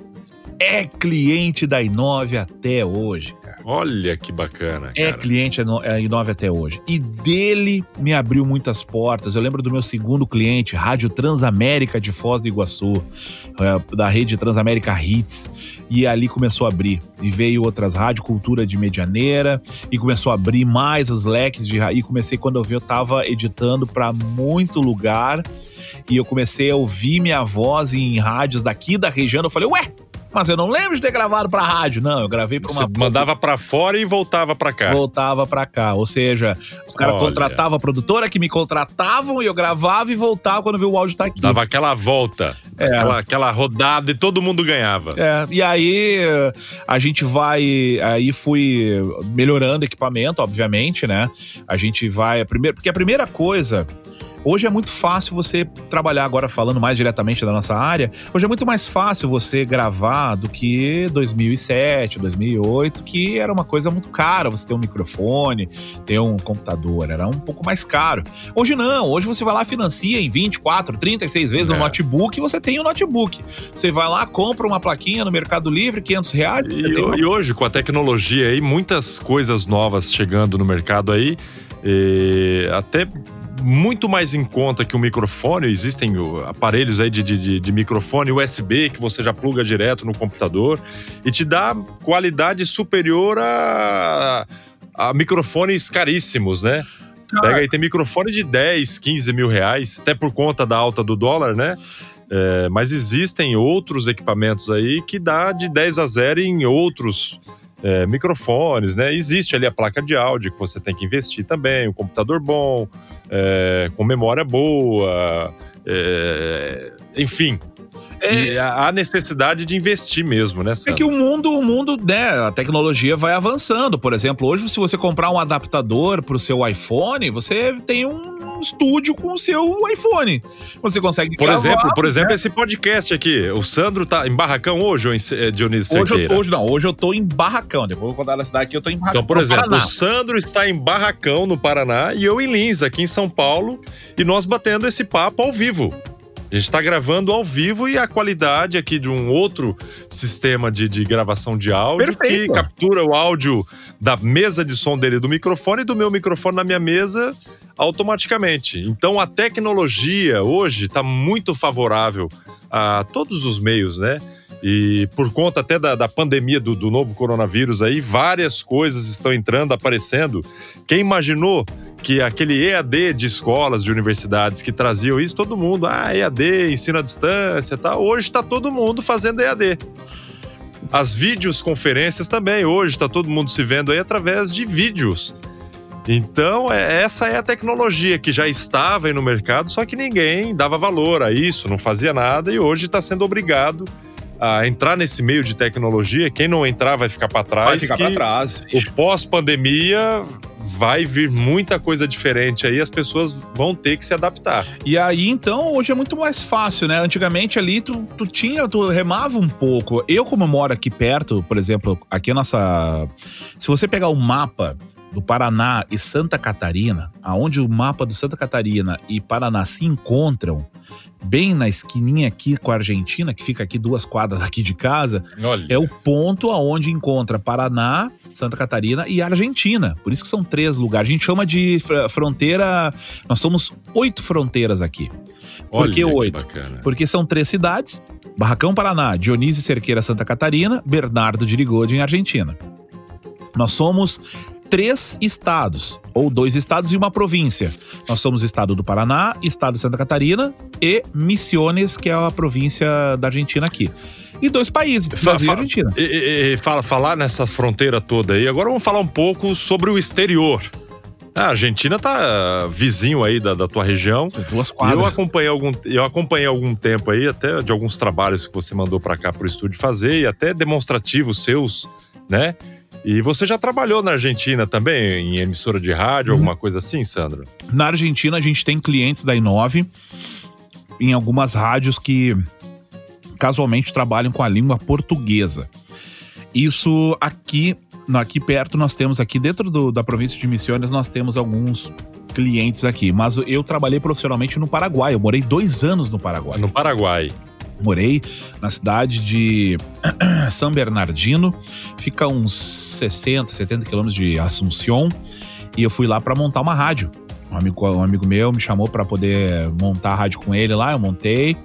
é cliente da Inove até hoje. Olha que bacana. É cara. É cliente da Inove até hoje. E dele me abriu muitas portas. Eu lembro do meu segundo cliente, Rádio Transamérica de Foz do Iguaçu, é, da rede Transamérica Hits. E ali começou a abrir. E veio outras rádios, Cultura de Medianeira, e começou a abrir mais os leques de. E comecei, quando eu vi, eu tava editando para muito lugar. E eu comecei a ouvir minha voz em rádios daqui da região. Eu falei, ué! Mas eu não lembro de ter gravado pra rádio. Não, eu gravei pra uma. Você mandava pra fora e voltava pra cá. Voltava pra cá. Ou seja, os caras contratavam a produtora que me contratavam e eu gravava e voltava quando viu o áudio tá aqui. Dava aquela volta, É. aquela, aquela rodada e todo mundo ganhava. É, e aí a gente vai. Aí fui melhorando o equipamento, obviamente, né? A gente vai. Primeiro, porque a primeira coisa. Hoje é muito fácil você trabalhar, agora falando mais diretamente da nossa área, hoje é muito mais fácil você gravar do que 2007, 2008, que era uma coisa muito cara. Você ter um microfone, ter um computador, era um pouco mais caro. Hoje não, hoje você vai lá, financia em 24, 36 vezes É. notebook e você tem o notebook. Você vai lá, compra uma plaquinha no Mercado Livre, 500 reais. E, uma- e hoje, com a tecnologia aí, muitas coisas novas chegando no mercado aí, e até muito mais em conta que o microfone. Existem aparelhos aí de, de, de- microfone USB que você já pluga direto no computador e te dá qualidade superior a, a microfones caríssimos, né? Pega aí, tem microfone de 10, 15 mil reais, até por conta da alta do dólar, né? É, mas existem outros equipamentos aí que dá de 10 a 0 em outros é, microfones, né? Existe ali a placa de áudio que você tem que investir também, um computador bom, é, com memória boa, é, enfim. É- E há necessidade de investir mesmo, né? É Sandro? que o mundo, o mundo, né, a tecnologia vai avançando. Por exemplo, hoje, se você comprar um adaptador pro seu iPhone, você tem um estúdio com o seu iPhone. Você consegue Por gravar, exemplo, por né? exemplo, esse podcast aqui. O Sandro tá em Barracão hoje ou em eh, Dionísio Hoje, eu, hoje não, hoje eu tô em Barracão. Depois eu vou contar da cidade que eu tô em Barracão. Então, por exemplo, o Sandro está em Barracão, no Paraná, e eu em Lins, aqui em São Paulo, e nós batendo esse papo ao vivo. A gente está gravando ao vivo e a qualidade aqui de um outro sistema de, de gravação de áudio Perfeito. que captura o áudio da mesa de som dele do microfone e do meu microfone na minha mesa automaticamente. Então a tecnologia hoje está muito favorável a todos os meios, né? E por conta até da, da pandemia do, do novo coronavírus aí, várias coisas estão entrando, aparecendo. Quem imaginou que aquele EAD de escolas, de universidades que traziam isso, todo mundo, ah, EAD, ensino à distância tal, hoje está todo mundo fazendo EAD. As videoconferências também, hoje está todo mundo se vendo aí através de vídeos. Então, é- essa é a tecnologia que já estava aí no mercado, só que ninguém dava valor a isso, não fazia nada e hoje está sendo obrigado a entrar nesse meio de tecnologia. Quem não entrar vai ficar para trás. Vai ficar pra trás. O pós-pandemia vai vir muita coisa diferente aí, as pessoas vão ter que se adaptar. E aí, então, hoje é muito mais fácil, né? Antigamente ali, tu, tu tinha, tu remava um pouco. Eu, como moro aqui perto, por exemplo, aqui a nossa. Se você pegar o mapa do Paraná e Santa Catarina, aonde o mapa do Santa Catarina e Paraná se encontram, bem na esquininha aqui com a Argentina, que fica aqui duas quadras aqui de casa, Olha. é o ponto aonde encontra Paraná, Santa Catarina e Argentina. Por isso que são três lugares. A gente chama de fr- fronteira. Nós somos oito fronteiras aqui. Por Olha que oito? Porque são três cidades: Barracão, Paraná, Dionísio Cerqueira, Santa Catarina, Bernardo de Ligode, em Argentina. Nós somos três estados, ou dois estados e uma província. Nós somos estado do Paraná, estado de Santa Catarina e Misiones, que é a província da Argentina aqui. E dois países, Fa- Brasil e fa- Argentina. E, e- e fala, falar nessa fronteira toda aí. Agora vamos falar um pouco sobre o exterior. A Argentina tá vizinho aí da, da tua região. Duas E eu quadras. acompanhei algum, eu acompanhei algum tempo aí, até de alguns trabalhos que você mandou para cá pro estúdio fazer, e até demonstrativos seus, né? E você já trabalhou na Argentina também, em emissora de rádio, alguma coisa assim, Sandro? Na Argentina, a gente tem clientes da Inove em algumas rádios que casualmente trabalham com a língua portuguesa. Isso aqui, aqui perto, nós temos aqui dentro do- da província de Misiones, nós temos alguns clientes aqui. Mas eu trabalhei profissionalmente no Paraguai. Eu morei dois anos no Paraguai. No Paraguai. Morei na cidade de [CLEARS THROAT] São Bernardino, fica uns 60, 70 quilômetros de Assunção, e eu fui lá para montar uma rádio. Um amigo, um amigo meu me chamou para poder montar a rádio com ele lá, eu montei,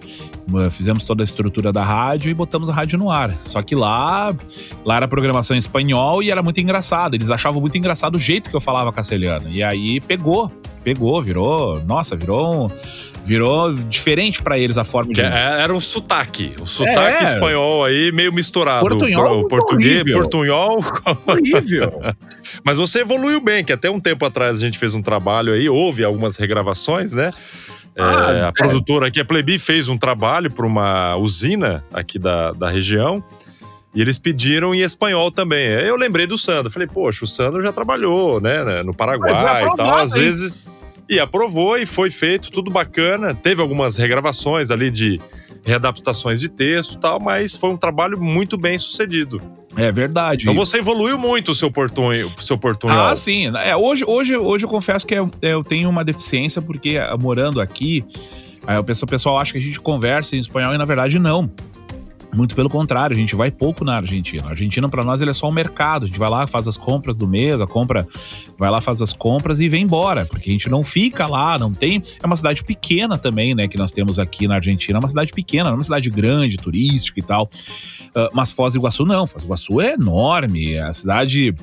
fizemos toda a estrutura da rádio e botamos a rádio no ar. Só que lá, lá era programação em espanhol e era muito engraçado. Eles achavam muito engraçado o jeito que eu falava castelhano. E aí pegou. pegou, virou, nossa, virou um, virou diferente para eles a forma de. É, era um sotaque, um sotaque é. espanhol aí meio misturado. Portunhol, português, horrível. portunhol. Horrível. [LAUGHS] Mas você evoluiu bem, que até um tempo atrás a gente fez um trabalho aí, houve algumas regravações, né? Ah, é, a é. produtora aqui, a Plebi, fez um trabalho para uma usina aqui da, da região. E eles pediram em espanhol também. Eu lembrei do Sandro. Falei, poxa, o Sandro já trabalhou, né, no Paraguai e tal. Às vezes. E aprovou e foi feito, tudo bacana. Teve algumas regravações ali de readaptações de texto e tal, mas foi um trabalho muito bem sucedido. É verdade. Então você evoluiu muito o seu portunho, o seu portunhol. Ah, sim. É, hoje, hoje, hoje eu confesso que eu, eu tenho uma deficiência, porque morando aqui, aí o pessoal, o pessoal acha que a gente conversa em espanhol e na verdade não. Muito pelo contrário, a gente vai pouco na Argentina. A Argentina, para nós, ele é só um mercado. A gente vai lá, faz as compras do mês, a compra, vai lá, faz as compras e vem embora. Porque a gente não fica lá, não tem. É uma cidade pequena também, né? Que nós temos aqui na Argentina. É uma cidade pequena, não é uma cidade grande, turística e tal. Uh, mas Foz do Iguaçu não. Foz do Iguaçu é enorme. É a cidade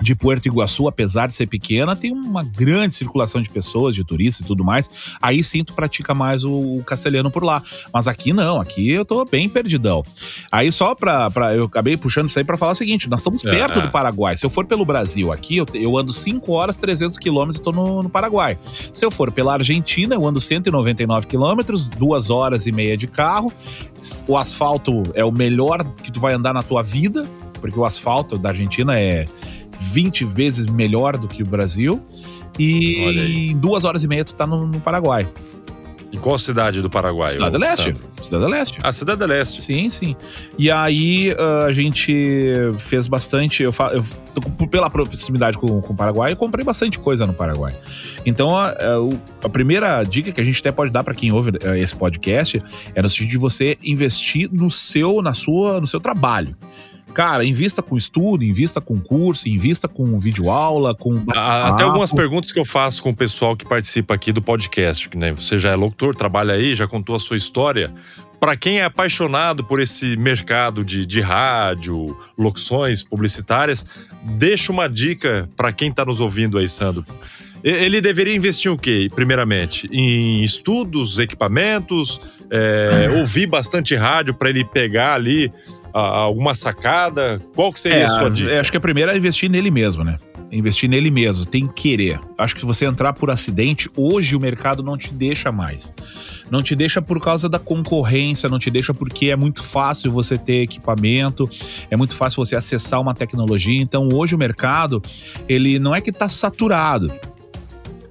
de Puerto Iguaçu, apesar de ser pequena, tem uma grande circulação de pessoas, de turistas e tudo mais. Aí sim tu pratica mais o, castelhano por lá. Mas aqui não, aqui eu tô bem perdidão. Aí só pra. pra eu acabei puxando isso aí pra falar o seguinte: nós estamos perto do Paraguai. Se eu for pelo Brasil aqui, eu, eu ando 5 horas, 300 quilômetros e tô no, no Paraguai. Se eu for pela Argentina, eu ando 199 quilômetros, duas horas e meia de carro. O asfalto é o melhor que tu vai andar na tua vida, porque o asfalto da Argentina é 20 vezes melhor do que o Brasil. E em duas horas e meia tu tá no, no Paraguai. Em qual cidade do Paraguai? Cidade Leste. Cidade do Leste. Ah, Cidade Leste. Sim, sim. E aí uh, a gente fez bastante. Eu, eu, pela proximidade com, com o Paraguai, eu comprei bastante coisa no Paraguai. Então a, a, primeira dica que a gente até pode dar para quem ouve uh, esse podcast é no sentido de você investir no seu, na sua, no seu trabalho. Cara, invista com estudo, invista com curso, invista com videoaula, com. Até algumas perguntas que eu faço com o pessoal que participa aqui do podcast, né? Você já é locutor, trabalha aí, já contou a sua história. Para quem é apaixonado por esse mercado de, de rádio, locuções publicitárias, deixa uma dica para quem está nos ouvindo aí, Sandro. Ele deveria investir o quê, primeiramente? Em estudos, equipamentos, é, [LAUGHS] ouvir bastante rádio para ele pegar ali alguma sacada? Qual que seria é, a sua dica? Acho que a primeira é investir nele mesmo, né? Investir nele mesmo, tem que querer. Acho que se você entrar por acidente, hoje o mercado não te deixa mais. Não te deixa por causa da concorrência, não te deixa porque é muito fácil você ter equipamento, é muito fácil você acessar uma tecnologia. Então hoje o mercado, ele não é que está saturado,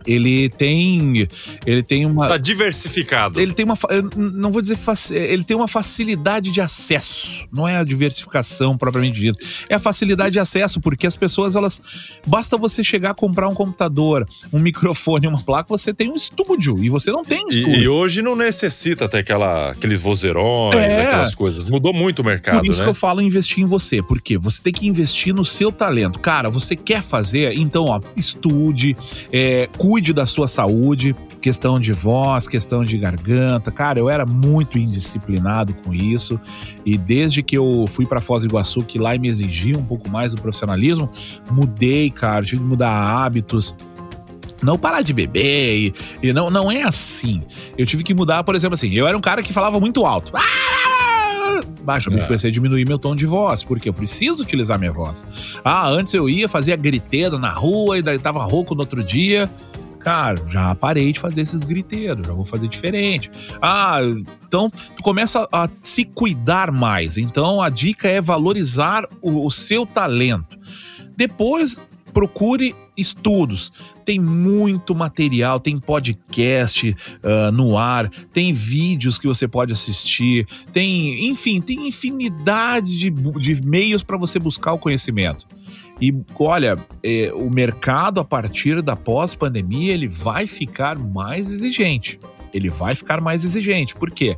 ele tem ele tem uma tá diversificado. Ele tem uma não vou dizer ele tem uma facilidade de acesso, não é a diversificação propriamente dita. É a facilidade de acesso porque as pessoas elas basta você chegar a comprar um computador, um microfone, uma placa, você tem um estúdio e você não tem estúdio. E, e hoje não necessita ter aquela aqueles vozeirões, é. aquelas coisas. Mudou muito o mercado, Por isso né? que eu falo investir em você, porque você tem que investir no seu talento. Cara, você quer fazer, então ó, estude, é, cuide da sua saúde, questão de voz, questão de garganta. Cara, eu era muito indisciplinado com isso. E desde que eu fui para Foz do Iguaçu, que lá me exigia um pouco mais do profissionalismo, mudei, cara, tive que mudar hábitos não parar de beber e, e, não, não é assim. Eu tive que mudar, por exemplo, assim, eu era um cara que falava muito alto. Baixa, eu é. comecei a diminuir meu tom de voz, porque eu preciso utilizar minha voz. Ah, antes eu ia, fazia griteiro na rua e daí tava rouco no outro dia cara, já parei de fazer esses griteiros, já vou fazer diferente. Ah, então tu começa a se cuidar mais. Então a dica é valorizar o, o seu talento. Depois procure estudos. Tem muito material, tem podcast uh, no ar, tem vídeos que você pode assistir, tem, enfim, tem infinidade de, de meios para você buscar o conhecimento. E olha, é, o mercado a partir da pós-pandemia ele vai ficar mais exigente. Ele vai ficar mais exigente. Por quê?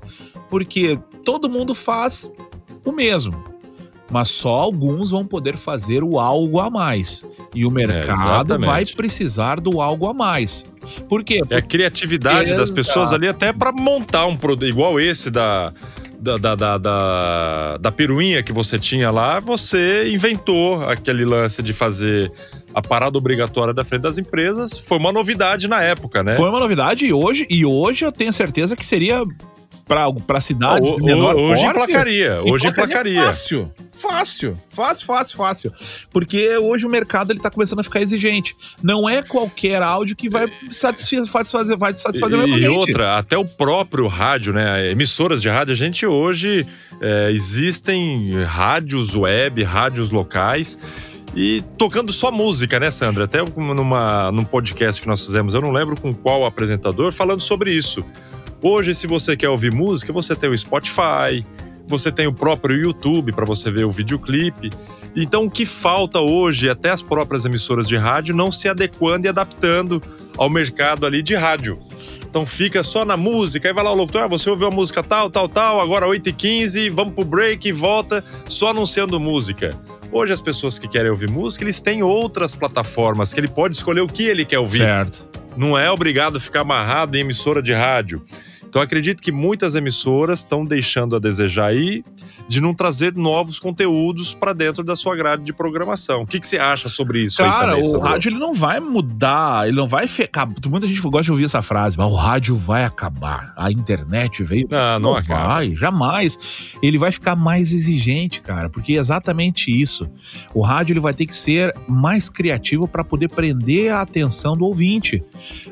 Porque todo mundo faz o mesmo. Mas só alguns vão poder fazer o algo a mais. E o mercado é, vai precisar do algo a mais. Por quê? É a criatividade Exato. das pessoas ali até para montar um produto igual esse da da, da, da, da, da peruinha que você tinha lá, você inventou aquele lance de fazer a parada obrigatória da frente das empresas foi uma novidade na época, né? Foi uma novidade e hoje, e hoje eu tenho certeza que seria para cidades o, menor Hoje porte, emplacaria, hoje emplacaria. Fácil, fácil, fácil, fácil, fácil. Porque hoje o mercado ele tá começando a ficar exigente. Não é qualquer áudio que vai satisfazer, vai satisfazer e, E outra, até o próprio rádio, né? Emissoras de rádio, a gente hoje é, existem rádios web, rádios locais e tocando só música, né, Sandra? Até numa, num podcast que nós fizemos, eu não lembro com qual apresentador, falando sobre isso. Hoje, se você quer ouvir música, você tem o Spotify, você tem o próprio YouTube para você ver o videoclipe. Então, o que falta hoje, até as próprias emissoras de rádio não se adequando e adaptando ao mercado ali de rádio. Então fica só na música, aí vai lá o locutor, ah, você ouviu a música tal, tal, tal, agora 8h15, vamos pro break e volta, só anunciando música. Hoje as pessoas que querem ouvir música, eles têm outras plataformas que ele pode escolher o que ele quer ouvir. Certo. Não é obrigado a ficar amarrado em emissora de rádio. Então acredito que muitas emissoras estão deixando a desejar aí de não trazer novos conteúdos para dentro da sua grade de programação. O que, que você acha sobre isso? Cara, também, o rádio ele não vai mudar, ele não vai ficar. Muita gente gosta de ouvir essa frase, mas o rádio vai acabar. A internet veio. Não, não, não vai, jamais. Ele vai ficar mais exigente, cara, porque é exatamente isso. O rádio ele vai ter que ser mais criativo para poder prender a atenção do ouvinte.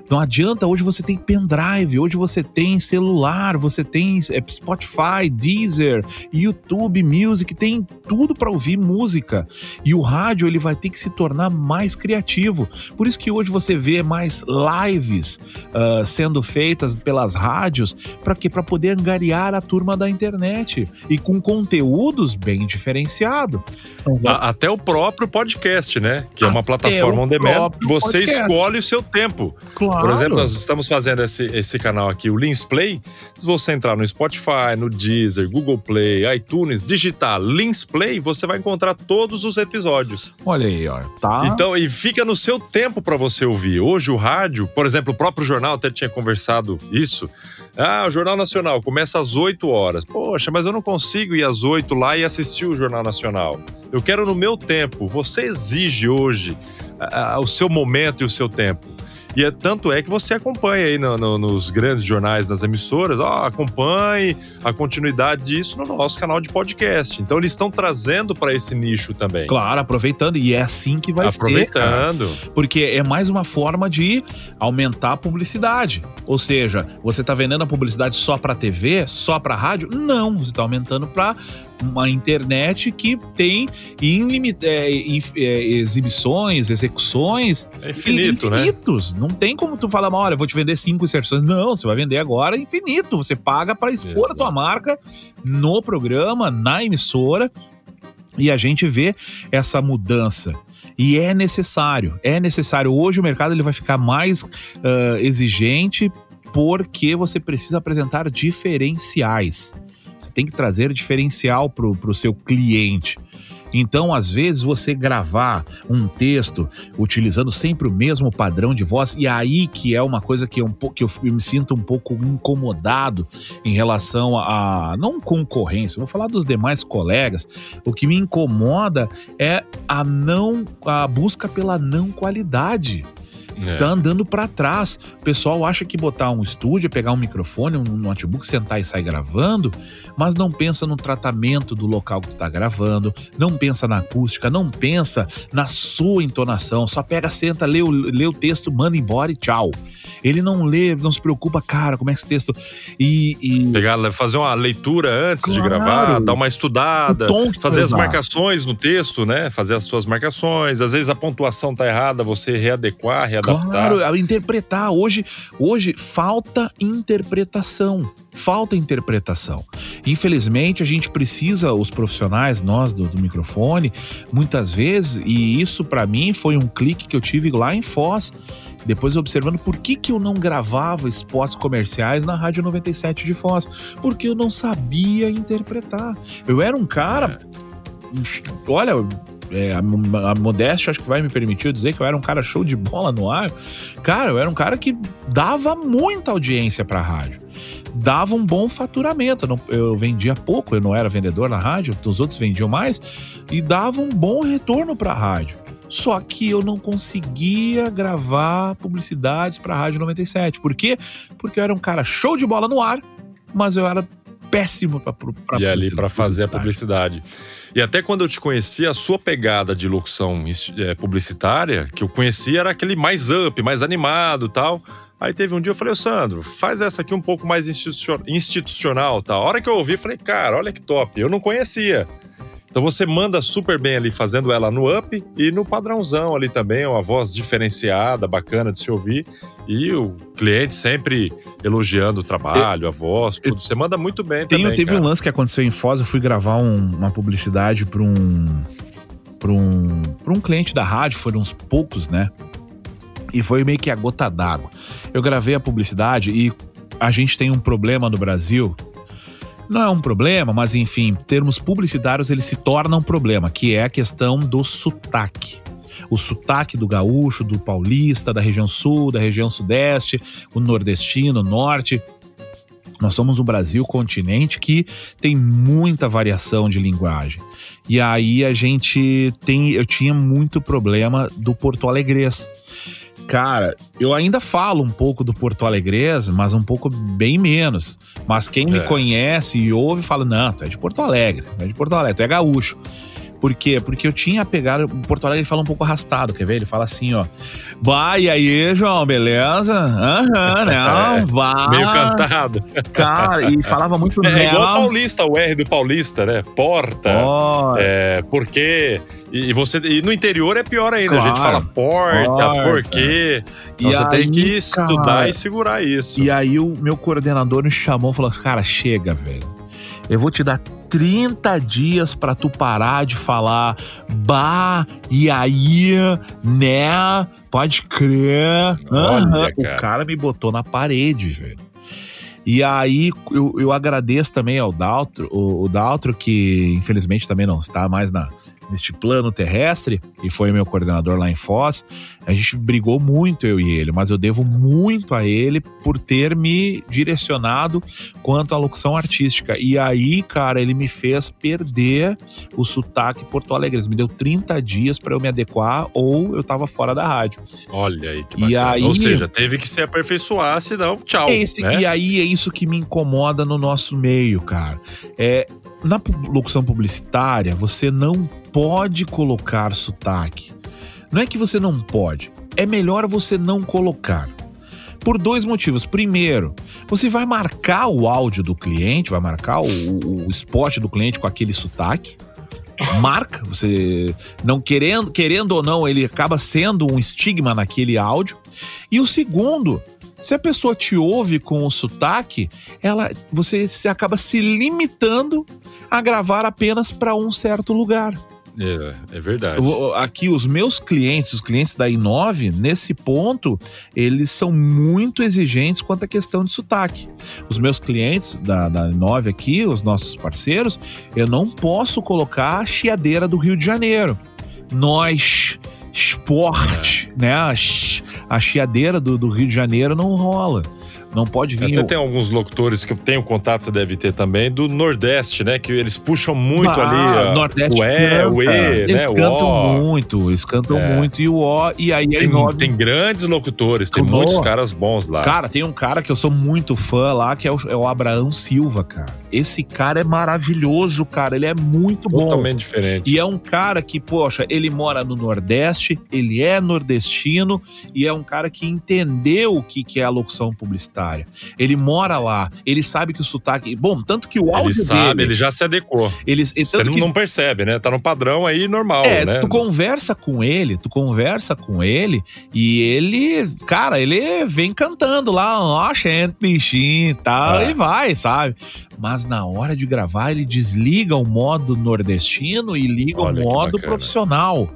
Não adianta, hoje você tem pendrive, hoje você tem celular, você tem é, Spotify, Deezer, YouTube Music, tem tudo para ouvir música. E o rádio ele vai ter que se tornar mais criativo. Por isso que hoje você vê mais lives uh, sendo feitas pelas rádios, para quê? Para poder angariar a turma da internet e com conteúdos bem diferenciados. Então, até o próprio podcast, né? Que é uma plataforma on demand. Você podcast. escolhe o seu tempo. Claro. Por exemplo, nós estamos fazendo esse, esse canal aqui, o Lins Play. Se você entrar no Spotify, no Deezer, Google Play, iTunes, digitar Lins Play, você vai encontrar todos os episódios. Olha aí, ó. Tá. Então, e fica no seu tempo para você ouvir. Hoje o rádio, por exemplo, o próprio jornal até tinha conversado isso. Ah, o Jornal Nacional começa às 8 horas. Poxa, mas eu não consigo ir às 8 lá e assistir o Jornal Nacional. Eu quero no meu tempo. Você exige hoje ah, o seu momento e o seu tempo. E é, tanto é que você acompanha aí no, no, nos grandes jornais, nas emissoras, ó, acompanhe a continuidade disso no nosso canal de podcast. Então eles estão trazendo para esse nicho também. Claro, aproveitando. E é assim que vai aproveitando. ser. Aproveitando. Porque é mais uma forma de aumentar a publicidade. Ou seja, você está vendendo a publicidade só para TV, só para rádio? Não, você está aumentando para uma internet que tem ilimit, é, é, exibições, execuções é infinito, né? infinitos. Né? Não tem como tu falar, olha, eu vou te vender cinco inserções. Não, você vai vender agora infinito. Você paga para expor Exato. a tua marca no programa, na emissora. E a gente vê essa mudança. E é necessário, é necessário. Hoje o mercado ele vai ficar mais uh, exigente porque você precisa apresentar diferenciais. Você tem que trazer diferencial para o seu cliente. Então, às vezes, você gravar um texto utilizando sempre o mesmo padrão de voz, e aí que é uma coisa que, é um que eu me sinto um pouco incomodado em relação a. não concorrência, vou falar dos demais colegas. O que me incomoda é a não. a busca pela não qualidade. É. Tá andando para trás. O pessoal acha que botar um estúdio, pegar um microfone, um notebook, sentar e sair gravando, mas não pensa no tratamento do local que tu tá gravando, não pensa na acústica, não pensa na sua entonação. Só pega, senta, lê o, lê o texto, manda embora e tchau. Ele não lê, não se preocupa, cara, como é que esse texto. E. e... Pegar, fazer uma leitura antes claro. de gravar, dar uma estudada, fazer as marcações no texto, né? Fazer as suas marcações. Às vezes a pontuação tá errada, você readequar, readaptar adaptar. Claro, interpretar. Hoje, hoje falta interpretação. Falta interpretação. Infelizmente, a gente precisa, os profissionais, nós do, do microfone, muitas vezes, e isso para mim foi um clique que eu tive lá em Foz depois observando por que, que eu não gravava spots comerciais na Rádio 97 de Foz. Porque eu não sabia interpretar. Eu era um cara. Olha, é, a, a modéstia acho que vai me permitir dizer que eu era um cara show de bola no ar. Cara, eu era um cara que dava muita audiência pra rádio. Dava um bom faturamento. Eu, vendia pouco, eu não era vendedor na rádio, os outros vendiam mais, e dava um bom retorno pra rádio. Só que eu não conseguia gravar publicidades para a Rádio 97. Por quê? Porque eu era um cara show de bola no ar, mas eu era péssimo para E ali para fazer a publicidade. E até quando eu te conheci, a sua pegada de locução é, publicitária, que eu conhecia, era aquele mais up, mais animado tal. Aí teve um dia eu falei, ô Sandro, faz essa aqui um pouco mais institucional, tal. A hora que eu ouvi, falei, cara, olha que top. Eu não conhecia. Então você manda super bem ali fazendo ela no up e no padrãozão ali também, uma voz diferenciada, bacana de se ouvir. E o cliente sempre elogiando o trabalho, eu, a voz, tudo. Você manda muito bem também. Teve cara. um lance que aconteceu em Foz, eu fui gravar um, uma publicidade para um, para um, pra um cliente da rádio, foram uns poucos, né? E foi meio que a gota d'água. Eu gravei a publicidade e a gente tem um problema no Brasil não é um problema, mas enfim, termos publicitários ele se torna um problema, que é a questão do sotaque. O sotaque do gaúcho, do paulista, da região sul, da região sudeste, o nordestino, o norte. Nós somos um Brasil continente que tem muita variação de linguagem. E aí a gente tem, eu tinha muito problema do Porto Alegrês. Cara, eu ainda falo um pouco do Porto Alegres, mas um pouco bem menos. Mas quem é. me conhece e ouve fala: não, tu é de Porto Alegre, tu é de Porto Alegre, tu é gaúcho. Por quê? Porque eu tinha pegado. O Porto Alegre fala um pouco arrastado, quer ver? Ele fala assim, ó. Vai e aí, João, beleza? Aham, [LAUGHS] uhum, né? É, vai. Meio cantado. Cara, e falava muito É, [LAUGHS] é igual paulista, o R do paulista, né? Porta. Oh. É, porque. E, você, e no interior é pior ainda. Claro. A gente fala porta, porta. porquê. Então e você aí, tem que estudar cara, e segurar isso. E aí o meu coordenador me chamou e falou: cara, chega, velho. Eu vou te dar 30 dias para tu parar de falar bah, e aí, né? Pode crer. Olha, uhum. cara. O cara me botou na parede, velho. E aí eu, eu agradeço também ao Daltro, o, o Daltro, que infelizmente também não está mais na, neste plano terrestre, e foi meu coordenador lá em Foz, a gente brigou muito, eu e ele, mas eu devo muito a ele por ter me direcionado quanto à locução artística. E aí, cara, ele me fez perder o sotaque Porto Alegre. Ele me deu 30 dias para eu me adequar ou eu tava fora da rádio. Olha aí, que e aí, Ou seja, teve que se aperfeiçoar, senão tchau. Esse, né? E aí é isso que me incomoda no nosso meio, cara. É, na locução publicitária, você não pode colocar sotaque. Não é que você não pode, é melhor você não colocar. Por dois motivos. Primeiro, você vai marcar o áudio do cliente, vai marcar o, o spot do cliente com aquele sotaque. Marca, você não querendo, querendo ou não, ele acaba sendo um estigma naquele áudio. E o segundo, se a pessoa te ouve com o sotaque, ela, você se acaba se limitando a gravar apenas para um certo lugar. É, é verdade. aqui, os meus clientes, os clientes da i9, nesse ponto, eles são muito exigentes quanto à questão de sotaque. Os meus clientes da, da i9 aqui, os nossos parceiros, eu não posso colocar a chiadeira do Rio de Janeiro. Nós, esporte, é. né? A, chiadeira do, do Rio de Janeiro não rola. Não pode vir. Até o... tem alguns locutores que eu tenho contato, você deve ter também, do Nordeste, né? Que eles puxam muito ah, ali. Nordeste o E, o E, eles né? cantam o muito, eles cantam é. muito. E o O, e aí tem, nove... tem grandes locutores, tem muitos caras bons lá. Cara, tem um cara que eu sou muito fã lá, que é o, é o Abraão Silva, cara. Esse cara é maravilhoso, cara. Ele é muito bom. Totalmente diferente. E é um cara que, poxa, ele mora no Nordeste, ele é nordestino e é um cara que entendeu o que, que é a locução publicitária. Ele mora lá, ele sabe que o sotaque. Bom, tanto que o áudio. Ele sabe, dele, ele já se adequou. Ele, Você que, não percebe, né? Tá no padrão aí normal, é, né? Tu conversa com ele, tu conversa com ele e ele, cara, ele vem cantando lá, ó, gente, bichinho e tal, é. e vai, sabe? mas na hora de gravar ele desliga o modo nordestino e liga Olha o modo profissional.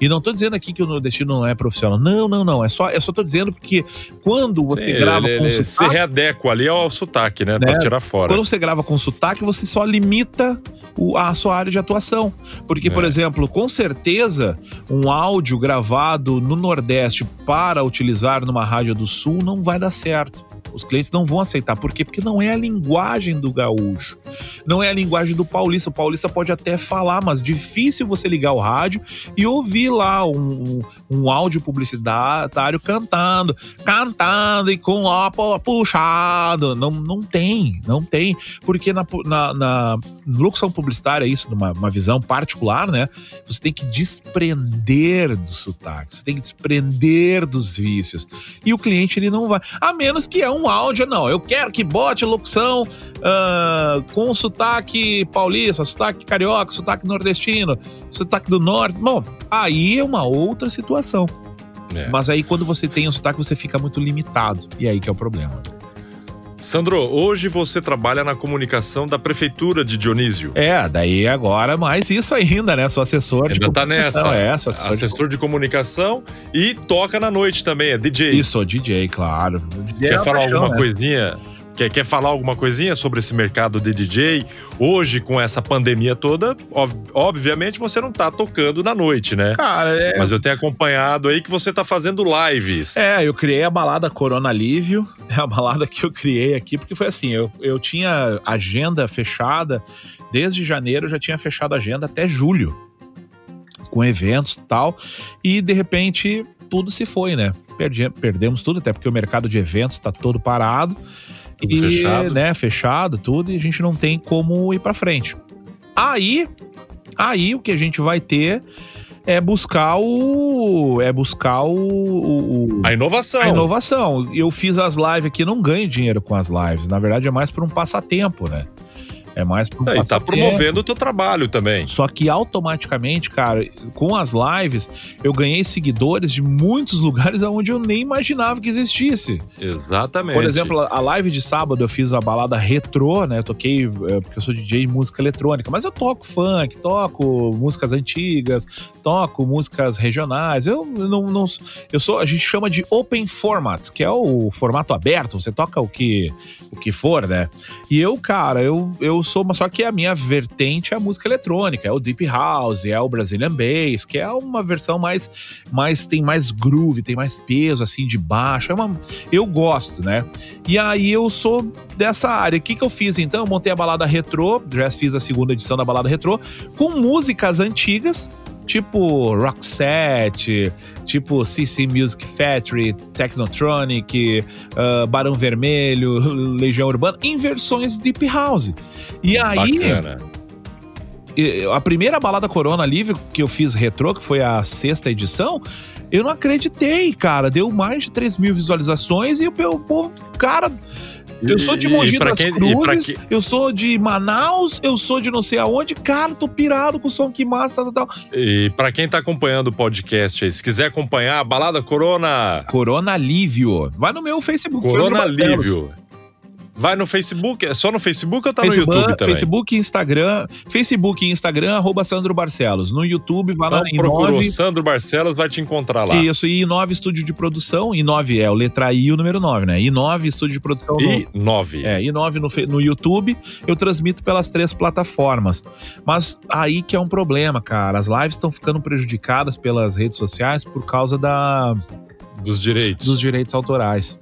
E não tô dizendo aqui que o nordestino não é profissional. Não, não, não. É só, eu só tô dizendo porque quando você Sim, grava ele, com ele sotaque. Se readequa ali ao sotaque, né? né? Pra tirar fora. Quando você grava com sotaque, você só limita o, a sua área de atuação. Porque, é. por exemplo, com certeza, um áudio gravado no Nordeste para utilizar numa rádio do Sul não vai dar certo. Os clientes não vão aceitar. Por quê? Porque não é a linguagem do gaúcho. não é a linguagem do paulista. O paulista pode até falar, mas difícil você ligar o rádio e ouvir lá um, um áudio publicitário cantando, cantando e com ó puxado. Não, não tem, não tem. Porque na, na, na locução publicitária, é isso, numa uma visão particular, né? Você tem que desprender do sotaque, você tem que desprender dos vícios. E o cliente, ele não vai. A menos que é um áudio, não. Eu quero que bote locução uh, com sotaque paulista, sotaque carioca, sotaque nordestino, sotaque do norte. Bom, aí é uma outra situação. É. Mas aí quando você tem um sotaque, você fica muito limitado. E aí que é o problema. Sandro, hoje você trabalha na comunicação da prefeitura de Dionísio. É, daí agora mais isso ainda, né? Sou assessor ainda de tá nessa. É, sou assessor, assessor de... de... comunicação e toca na noite também, é DJ. Isso, DJ, claro. DJ Quer é falar paixão, alguma né? coisinha? Quer, quer falar alguma coisinha sobre esse mercado de DJ? Hoje, com essa pandemia toda, ob obviamente você não tá tocando na noite, né? Cara, é... Mas eu tenho acompanhado aí que você tá fazendo lives. É, eu criei a balada Corona Alívio. [LAUGHS] É a balada que eu criei aqui, porque foi assim: eu, eu tinha agenda fechada. Desde janeiro eu já tinha fechado a agenda até julho. Com eventos e tal. E de repente tudo se foi, né? Perdi, perdemos tudo, até porque o mercado de eventos está todo parado. Tudo e, fechado. né, fechado, tudo, e a gente não tem como ir para frente. Aí, aí o que a gente vai ter é buscar o. É buscar o, o, A inovação. A inovação. Eu fiz as lives aqui, não ganho dinheiro com as lives. Na verdade, é mais por um passatempo, né? É mais um é, E tá promovendo o teu trabalho também. Só que automaticamente, cara, com as lives, eu ganhei seguidores de muitos [LAUGHS] lugares onde eu nem imaginava que existisse. Exatamente. Por exemplo, a live de sábado eu fiz a balada retrô, né? Eu toquei, é, porque eu sou DJ de música eletrônica, mas eu toco funk, toco músicas antigas, toco músicas regionais. Eu não, não eu sou, a gente chama de open format, que é o formato aberto, você toca o que o que for, né? E eu, cara, eu eu sou, mas só que a minha vertente é a música eletrônica, é o deep house, é o Brazilian bass, que é uma versão mais, mais tem mais groove, tem mais peso assim de baixo. É uma, eu gosto, né? E aí eu sou dessa área. O que que eu fiz então? Eu montei a balada retrô, já fiz a segunda edição da balada retrô com músicas antigas tipo Roxette, tipo CC Music Factory, Technotronic, uh, Barão Vermelho, [LAUGHS] Legião Urbana, em versões Deep House. E aí. Bacana. A primeira balada Corona Livre que eu fiz retrô, que foi a sexta edição, eu não acreditei, cara. Deu mais de 3 mil visualizações e o povo, cara, eu sou de Mogi das quem, Cruzes, que... eu sou de Manaus, eu sou de não sei aonde. Cara, tô pirado com o som que massa, tal, tal. E pra quem tá acompanhando o podcast aí, se quiser acompanhar, a Balada Corona... Corona Alívio. Vai no meu Facebook. Corona Alívio. Vai no Facebook? É só no Facebook ou tá Facebook, no YouTube também? Facebook e Instagram. Facebook e Instagram, arroba Sandro Barcelos. No YouTube, vai então, lá em procurou Sandro Barcelos, vai te encontrar lá. Isso, e I9 Estúdio de Produção. I9 é o letra I o número 9, né? I9 Estúdio de Produção. I9. É, I9 no, no YouTube. Eu transmito pelas três plataformas. Mas aí que é um problema, cara. As lives estão ficando prejudicadas pelas redes sociais por causa da... Dos direitos. Dos direitos autorais.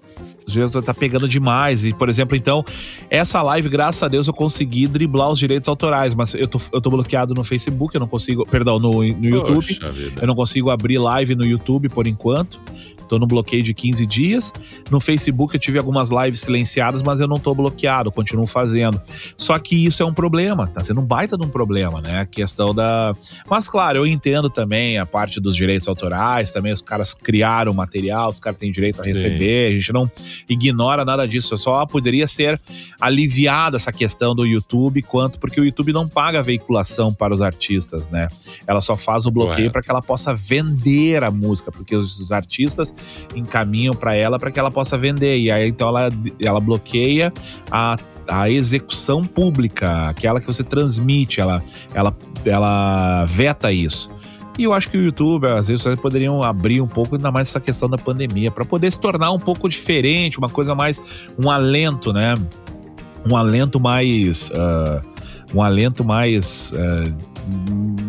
Os direitos tá pegando demais. E, por exemplo, então, essa live, graças a Deus, eu consegui driblar os direitos autorais. Mas eu tô, eu tô bloqueado no Facebook, eu não consigo. Perdão, no, no YouTube. Eu não consigo abrir live no YouTube por enquanto. Tô no bloqueio de 15 dias. No Facebook eu tive algumas lives silenciadas, mas eu não tô bloqueado, continuo fazendo. Só que isso é um problema, tá sendo um baita de um problema, né? A questão da. Mas claro, eu entendo também a parte dos direitos autorais, também os caras criaram material, os caras têm direito a receber, Sim. a gente não ignora nada disso. Só poderia ser aliviada essa questão do YouTube, quanto porque o YouTube não paga veiculação para os artistas, né? Ela só faz o bloqueio para que ela possa vender a música, porque os artistas encaminham para ela para que ela possa vender. E aí então ela, ela bloqueia a, a execução pública, aquela que você transmite, ela, ela, ela veta isso. E eu acho que o YouTube, às vezes, vocês poderiam abrir um pouco, ainda mais essa questão da pandemia, para poder se tornar um pouco diferente, uma coisa mais. um alento, né? Um alento mais. Uh, um alento mais. Uh,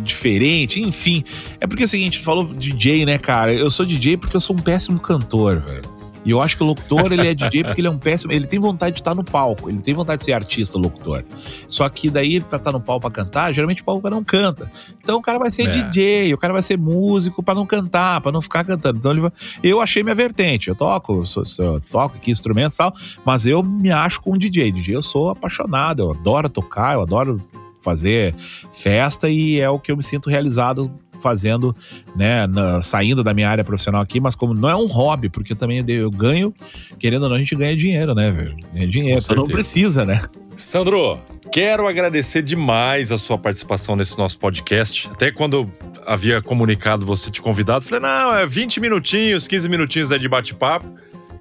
diferente, enfim. É porque é o seguinte, falou DJ, né, cara? Eu sou DJ porque eu sou um péssimo cantor, velho. E eu acho que o locutor, ele é DJ porque ele é um péssimo. Ele tem vontade de estar no palco, ele tem vontade de ser artista, locutor. Só que daí, pra estar no palco pra cantar, geralmente o palco não canta. Então o cara vai ser é. DJ, o cara vai ser músico pra não cantar, pra não ficar cantando. Então vai... eu achei minha vertente. Eu toco, sou, sou, toco aqui instrumentos e tal, mas eu me acho com um DJ. DJ eu sou apaixonado, eu adoro tocar, eu adoro fazer festa e é o que eu me sinto realizado fazendo, né, na, saindo da minha área profissional aqui, mas como não é um hobby, porque também eu ganho, querendo ou não, a gente ganha dinheiro, né, velho? Ganha dinheiro, só não precisa, né? Sandro, quero agradecer demais a sua participação nesse nosso podcast. Até quando havia comunicado você te convidado, falei, não, é 20 minutinhos, 15 minutinhos é de bate-papo.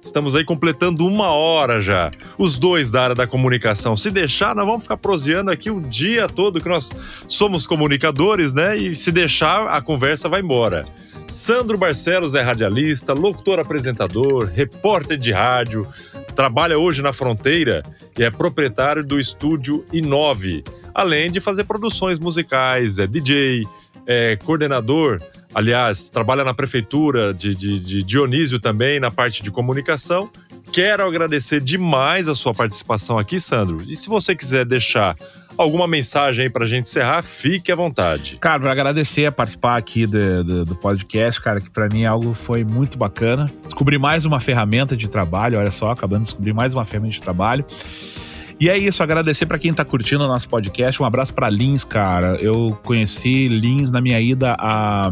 Estamos aí completando uma hora já. Os dois da área da comunicação. Se deixar, nós vamos ficar proseando aqui o dia todo, que nós somos comunicadores, né? E se deixar, a conversa vai embora. Sandro Barcelos é radialista, locutor apresentador, repórter de rádio, trabalha hoje na fronteira e é proprietário do estúdio Inove, além de fazer produções musicais, é DJ, é coordenador Aliás, trabalha na prefeitura de, de, de Dionísio também, na parte de comunicação. Quero agradecer demais a sua participação aqui, Sandro. E se você quiser deixar alguma mensagem aí pra gente encerrar, fique à vontade. Cara, para agradecer a participar aqui do, do, do, podcast, cara, que para mim algo foi muito bacana. Descobri mais uma ferramenta de trabalho, olha só, acabando de descobrir mais uma ferramenta de trabalho. E é isso, agradecer para quem tá curtindo o nosso podcast. Um abraço para Lins, cara. Eu conheci Lins na minha ida a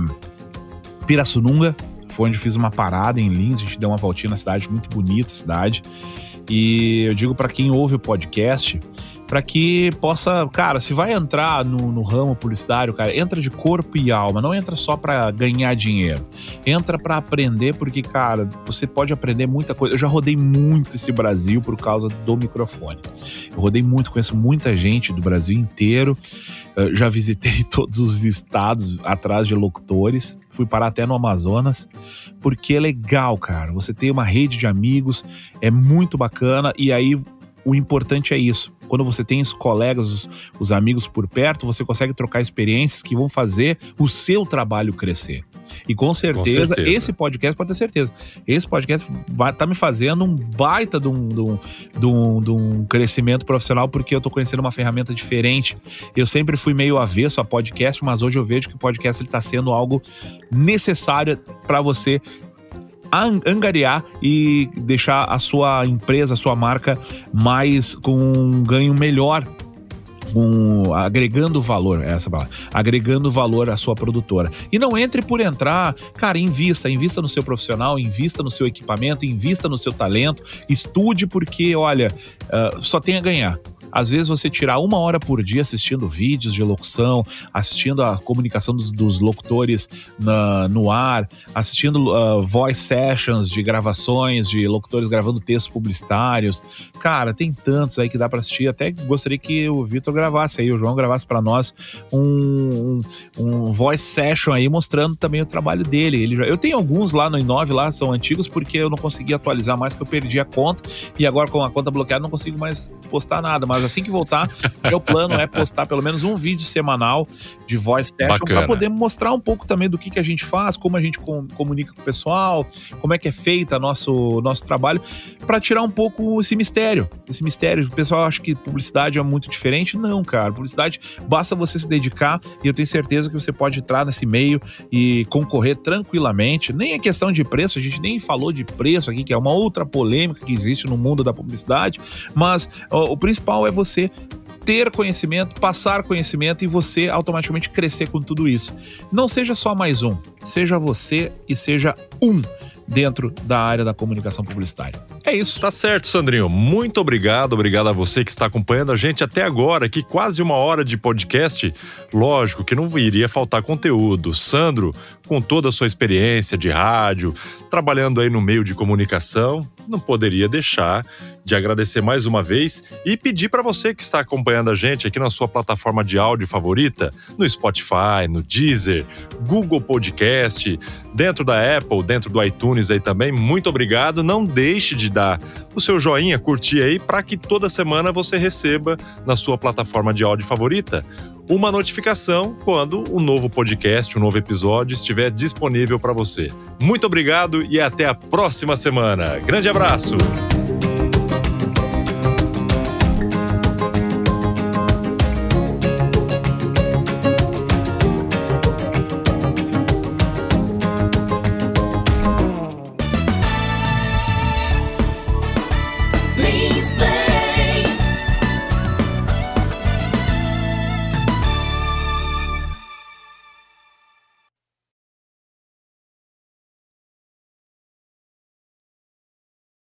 Pirassununga, foi onde fiz uma parada em Lins, a gente deu uma voltinha na cidade, muito bonita a cidade. E eu digo para quem ouve o podcast, para que possa, cara, se vai entrar no, no, ramo publicitário, cara, entra de corpo e alma, não entra só para ganhar dinheiro. Entra para aprender, porque, cara, você pode aprender muita coisa. Eu já rodei muito esse Brasil por causa do microfone. Eu rodei muito, conheço muita gente do Brasil inteiro. Eu já visitei [LAUGHS] todos os estados atrás de locutores, fui parar até no Amazonas, porque é legal, cara. Você tem uma rede de amigos, é muito bacana, e aí o importante é isso. Quando você tem os colegas, os, os, amigos por perto, você consegue trocar experiências que vão fazer o seu trabalho crescer. E com certeza, com certeza. esse podcast, pode ter certeza, esse podcast vai tá me fazendo um baita de um, de, um, de, um, de um crescimento profissional, porque eu tô conhecendo uma ferramenta diferente. Eu sempre fui meio avesso a podcast, mas hoje eu vejo que o podcast ele tá sendo algo necessário para você angariar e deixar a sua empresa, a sua marca mais com um ganho melhor um, agregando valor, é essa palavra, agregando valor à sua produtora. E não entre por entrar, cara, invista, invista no seu profissional, invista no seu equipamento, invista no seu talento, estude porque, olha, uh, só tem a ganhar. Às vezes você tirar uma hora por dia assistindo vídeos de locução, assistindo a comunicação dos, dos locutores na, no ar, assistindo uh, voice sessions de gravações de locutores gravando textos publicitários. Cara, tem tantos aí que dá para assistir. Até gostaria que o Vitor gravasse aí, o João gravasse para nós um, um, um, voice session aí mostrando também o trabalho dele. Ele, eu tenho alguns lá no Inove, lá são antigos porque eu não consegui atualizar mais, que eu perdi a conta e agora com a conta bloqueada não consigo mais postar nada. Mas mas assim que voltar, meu plano é postar pelo menos um vídeo semanal de voice session para poder mostrar um pouco também do que, que a gente faz, como a gente com, comunica com o pessoal, como é que é feita nosso nosso trabalho, para tirar um pouco esse mistério. Esse mistério, o pessoal acha que publicidade é muito diferente. Não, cara, publicidade basta você se dedicar e eu tenho certeza que você pode entrar nesse meio e concorrer tranquilamente. Nem é questão de preço, a gente nem falou de preço aqui, que é uma outra polêmica que existe no mundo da publicidade, mas ó, o principal é você ter conhecimento, passar conhecimento e você automaticamente crescer com tudo isso. Não seja só mais um, seja você e seja um dentro da área da comunicação publicitária. É isso. Tá certo, Sandrinho. Muito obrigado. Obrigado a você que está acompanhando a gente até agora, aqui quase uma hora de podcast. Lógico que não iria faltar conteúdo. Sandro, com toda a sua experiência de rádio, trabalhando aí no meio de comunicação, não poderia deixar de agradecer mais uma vez e pedir para você que está acompanhando a gente aqui na sua plataforma de áudio favorita, no Spotify, no Deezer, Google Podcast, dentro da Apple, dentro do iTunes aí também. Muito obrigado. Não deixe de dar o seu joinha, curtir aí, para que toda semana você receba na sua plataforma de áudio favorita uma notificação quando o um novo podcast, um novo episódio estiver disponível para você. Muito obrigado e até a próxima semana. Grande abraço!